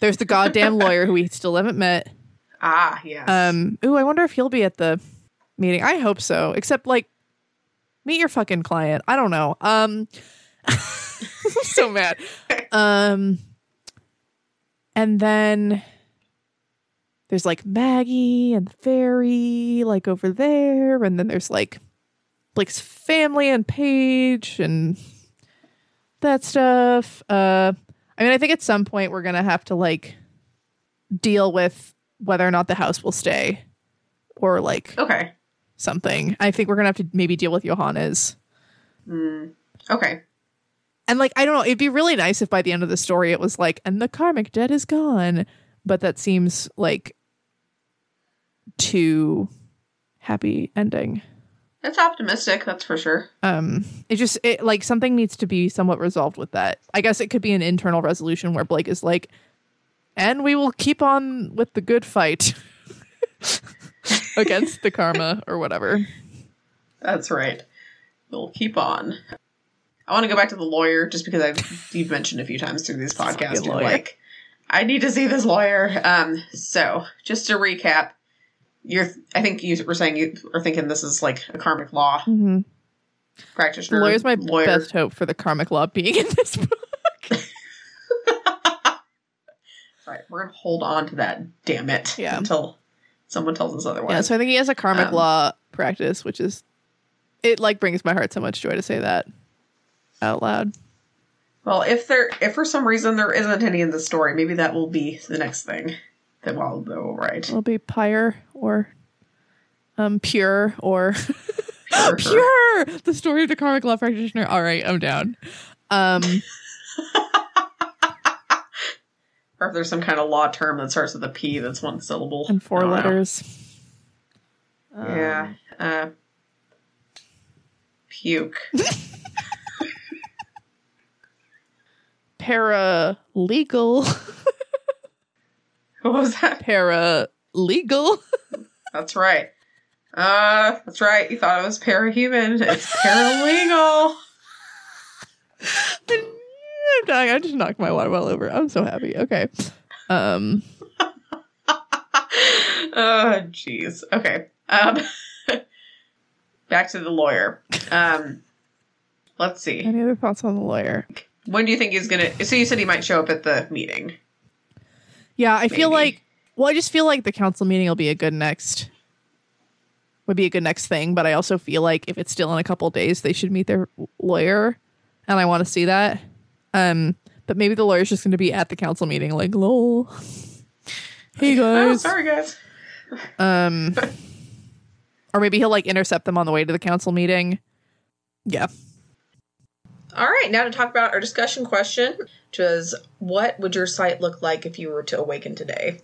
There's the goddamn lawyer who we still haven't met. Ah, yes. Um, ooh, I wonder if he'll be at the meeting. I hope so. Except like meet your fucking client. I don't know. Um I'm <laughs> so mad. Um and then there's like Maggie and the fairy like over there and then there's like Blake's family and Paige and that stuff. Uh I mean I think at some point we're going to have to like deal with whether or not the house will stay or like okay. something. I think we're gonna have to maybe deal with Johannes. Mm, okay. And like I don't know, it'd be really nice if by the end of the story it was like, and the karmic debt is gone. But that seems like too happy ending. It's optimistic, that's for sure. Um it just it like something needs to be somewhat resolved with that. I guess it could be an internal resolution where Blake is like, and we will keep on with the good fight <laughs> against the karma or whatever. That's right. We'll keep on. I want to go back to the lawyer just because I've you've mentioned a few times through these podcasts. Fucking You're lawyer. like, I need to see this lawyer. Um, so just to recap, you're I think you were saying you are thinking this is like a karmic law Mm-hmm. practitioner. The lawyer's my lawyer. best hope for the karmic law being in this book. <laughs> Right, we're gonna hold on to that. Damn it! Yeah. until someone tells us otherwise. Yeah, so I think he has a karmic Um, law practice, which is it like brings my heart so much joy to say that out loud. Well, if there, if for some reason there isn't any in the story, maybe that will be the next thing that we'll, go right. It'll be pyre or um pure or Pure. pure the story of the karmic law practitioner. All right, I'm down. Um <laughs> Or if there's some kind of law term that starts with a P that's one syllable. and four letters. Um, Yeah. Uh, puke. <laughs> Paralegal. <laughs> what was that? Paralegal. <laughs> That's right. Uh, that's right. You thought it was parahuman. It's paralegal. I'm dying. I just knocked my water bottle over. I'm so happy. Okay. Um <laughs> oh, jeez. Okay. Um, <laughs> back to the lawyer. Um, Let's see. Any other thoughts on the lawyer? When do you think he's gonna? So you said he might show up at the meeting. Yeah, I feel like well, I just feel like the council meeting will be a good next would be a good next thing, but I also feel like if it's still in a couple days, they should meet their lawyer, and I want to see that. Um, but maybe the lawyer's just going to be at the council meeting, like, lol. <laughs> Hey guys. Oh, guys, sorry guys. um, or maybe he'll like intercept them on the way to the council meeting. Yeah, All right, now to talk about our discussion question, which was what would your sight look like if you were to awaken today?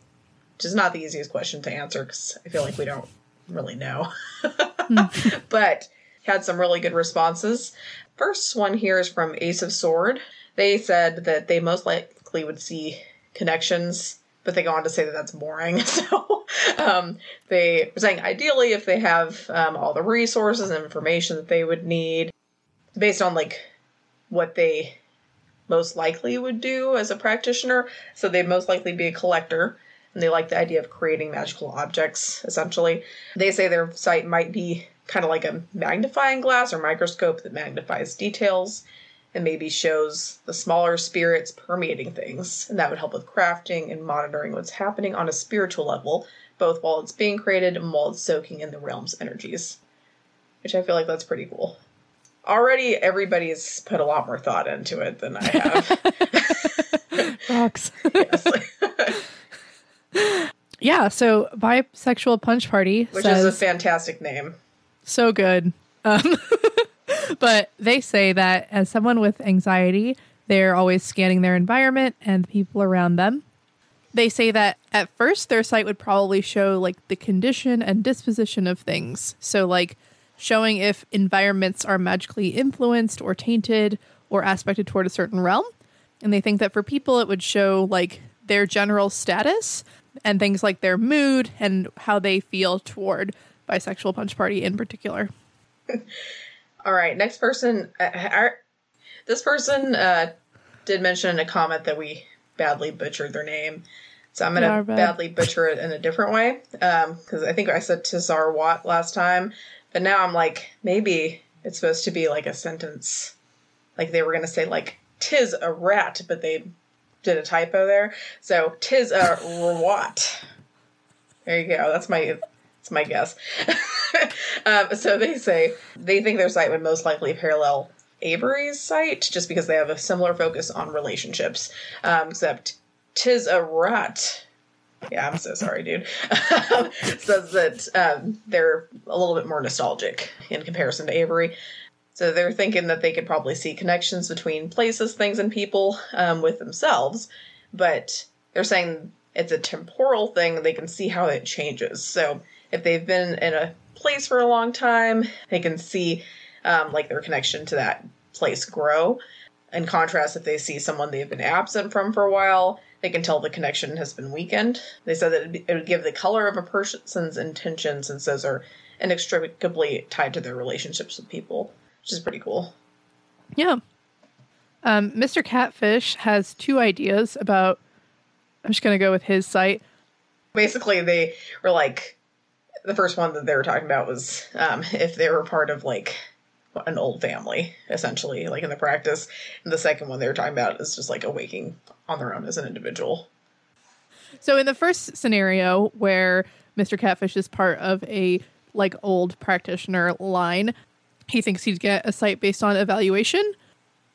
Which is not the easiest question to answer because I feel like we don't really know. <laughs> but had some really good responses. First one here is from Ace of Sword. They said that they most likely would see connections, but they go on to say that that's boring. <laughs> So um, they were saying ideally if they have um, all the resources and information that they would need, based on like what they most likely would do as a practitioner. So they'd most likely be a collector, and they like the idea of creating magical objects, essentially. They say their sight might be kind of like a magnifying glass or microscope that magnifies details and maybe shows the smaller spirits permeating things. And that would help with crafting and monitoring what's happening on a spiritual level, both while it's being created and while it's soaking in the realm's energies. Which I feel like that's pretty cool. Already, everybody's put a lot more thought into it than I have. <laughs> rocks. <laughs> yes. Yeah. So bisexual punch party Which says, is a fantastic name. so good. Um, <laughs> but they say that as someone with anxiety, they're always scanning their environment and the people around them. They say that at first their sight would probably show like the condition and disposition of things. So, like showing if environments are magically influenced or tainted or aspected toward a certain realm. And they think that for people, it would show like their general status and things like their mood and how they feel toward bisexual punch party in particular. <laughs> All right, next person. Uh, our, this person uh, did mention in a comment that we badly butchered their name. So I'm gonna bad. badly butcher it in a different way. Because I think I said Tazar Watt last time. But now I'm like, maybe it's supposed to be like a sentence. Like they were going to say, like, tis a rat, but they did a typo there. So tis a rawat. There you go. That's my that's my guess. <laughs> um, so they say they think their sight would most likely parallel Avery's sight just because they have a similar focus on relationships. Um, except tis a rat. Yeah, I'm so sorry, dude. <laughs> Says that um, they're a little bit more nostalgic in comparison to Avery. So they're thinking that they could probably see connections between places, things, and people um, with themselves, but they're saying it's a temporal thing. They can see how it changes. So if they've been in a place for a long time, they can see um, like their connection to that place grow. In contrast, if they see someone they've been absent from for a while, they can tell the connection has been weakened. They said that it would give the color of a person's intentions, since those are inextricably tied to their relationships with people, which is pretty cool. Yeah. Um, Mr. Catfish has two ideas about. I'm just going to go with his sight. basically they were like the first one that they were talking about was um, if they were part of like an old family essentially like in the practice and the second one they were talking about is just like awaking on their own as an individual So, in the first scenario where Mr. Catfish is part of a like old practitioner line, he thinks he'd get a sight based on evaluation.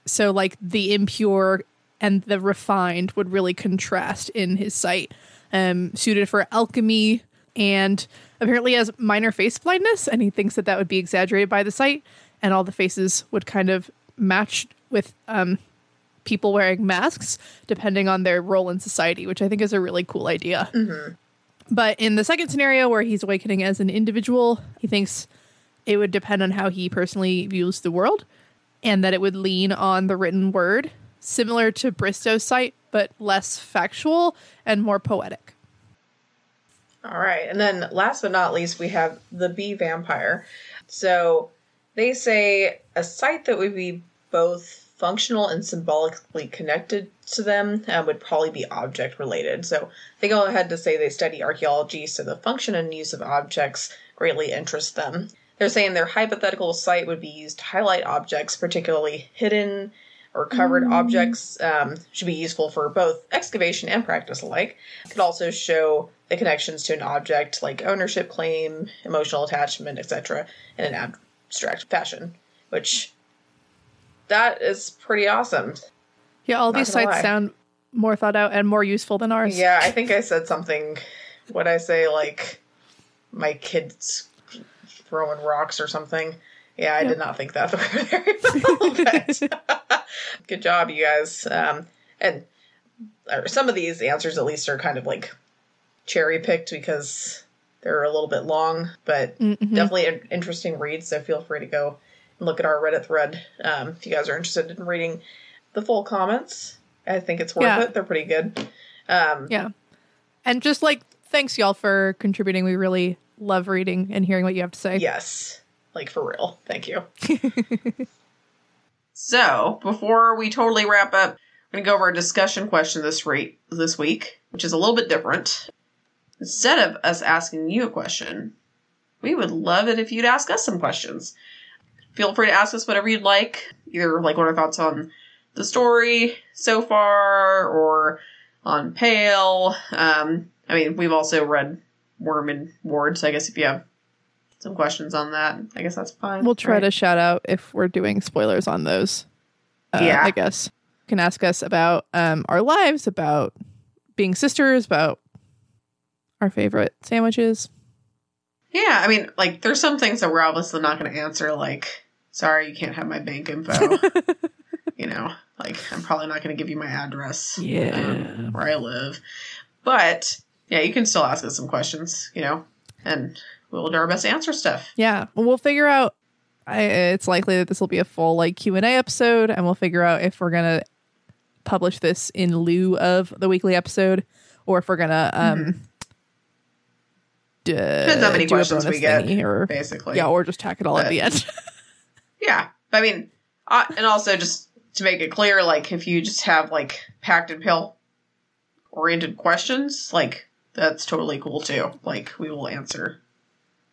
So, like the impure and the refined would really contrast in his sight, um, suited for alchemy and apparently has minor face blindness. And he thinks that that would be exaggerated by the sight, and all the faces would kind of match with um, people wearing masks depending on their role in society, which I think is a really cool idea. But in the second scenario where he's awakening as an individual, he thinks it would depend on how he personally views the world and that it would lean on the written word, similar to Bristow's sight, but less factual and more poetic. All right. And then last but not least, we have the bee vampire. So they say a sight that would be both functional and symbolically connected to them uh, would probably be object related. So they go ahead to say they study archaeology, so the function and use of objects greatly interest them. They're saying their hypothetical sight would be used to highlight objects, particularly hidden or covered objects. Um, should be useful for both excavation and practice alike. It could also show the connections to an object, like ownership claim, emotional attachment, etc., in an abstract fashion. Which that is pretty awesome. Yeah, all Not these sights lie. sound more thought out and more useful than ours. Yeah, I think I said something. What I say, like my kids throwing rocks or something. Yeah, I did not think that <laughs> through very well. <laughs> good job, you guys. Um, and some of these answers, at least, are kind of like cherry picked because they're a little bit long, but Mhm. definitely an interesting read. So feel free to go and look at our Reddit thread um, if you guys are interested in reading the full comments. I think it's worth Yeah. it. They're pretty good. Um, Yeah. And just like thanks y'all for contributing. We really love reading and hearing what you have to say. Yes. Like for real. Thank you. <laughs> so, before we totally wrap up, I'm going to go over our discussion question this rate this week, which is a little bit different. Instead of us asking you a question, we would love it if you'd ask us some questions. Feel free to ask us whatever you'd like, either like what our thoughts on the story so far or on Pale. Um, I mean, we've also read Worm and Ward, so I guess if you have some questions on that, I guess that's fine. We'll try right? to shout out if we're doing spoilers on those. Uh, Yeah. I guess. You can ask us about um, our lives, about being sisters, about our favorite sandwiches. Yeah, I mean, like, there's some things that we're obviously not going to answer, like, sorry, you can't have my bank info. <laughs> you know, like, I'm probably not going to give you my address Yeah. um, where I live. But, yeah, you can still ask us some questions, you know, and we'll do our best to answer stuff. Yeah, well, figure out. I, it's likely that this will be a full like Q and A episode, and we'll figure out if we're gonna publish this in lieu of the weekly episode, or if we're gonna um. d- Depends how many questions we get, or basically. yeah, or just tack it all at the end. <laughs> Yeah, I mean, uh, and also just to make it clear, like if you just have like Pact and pill oriented questions, like that's totally cool too. Like we will answer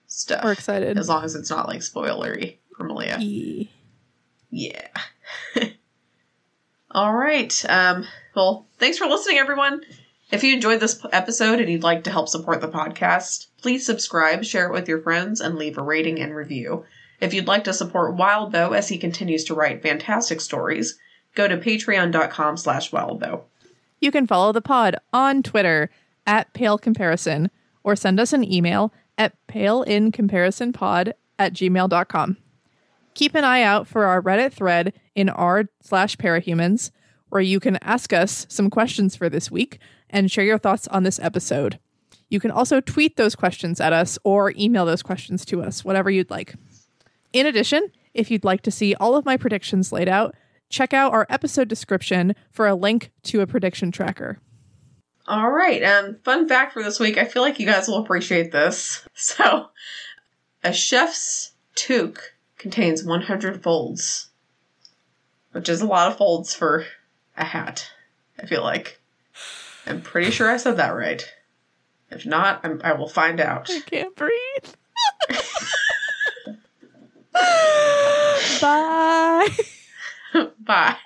stuff we're excited. as long as it's not like spoilery for Malia. Yeah. Yeah. <laughs> All right. Um, well, thanks for listening, everyone. If you enjoyed this episode and you'd like to help support the podcast, please subscribe, share it with your friends, and leave a rating and review. If you'd like to support Wildbow as he continues to write fantastic stories, go to patreon.com slash wildbow. You can follow the pod on Twitter at Pale Comparison or send us an email at paleincomparisonpod at gmail.com. Keep an eye out for our Reddit thread in r slash parahumans, where you can ask us some questions for this week and share your thoughts on this episode. You can also tweet those questions at us or email those questions to us, whatever you'd like. In addition, if you'd like to see all of my predictions laid out, check out our episode description for a link to a prediction tracker. All right. Um, fun fact for this week. I feel like you guys will appreciate this. <laughs> So, a chef's toque contains 100 folds, which is a lot of folds for a hat. I feel like. I'm pretty sure I said that right. If not, I'm, I will find out. I can't breathe. <laughs> <laughs> Bye. Bye.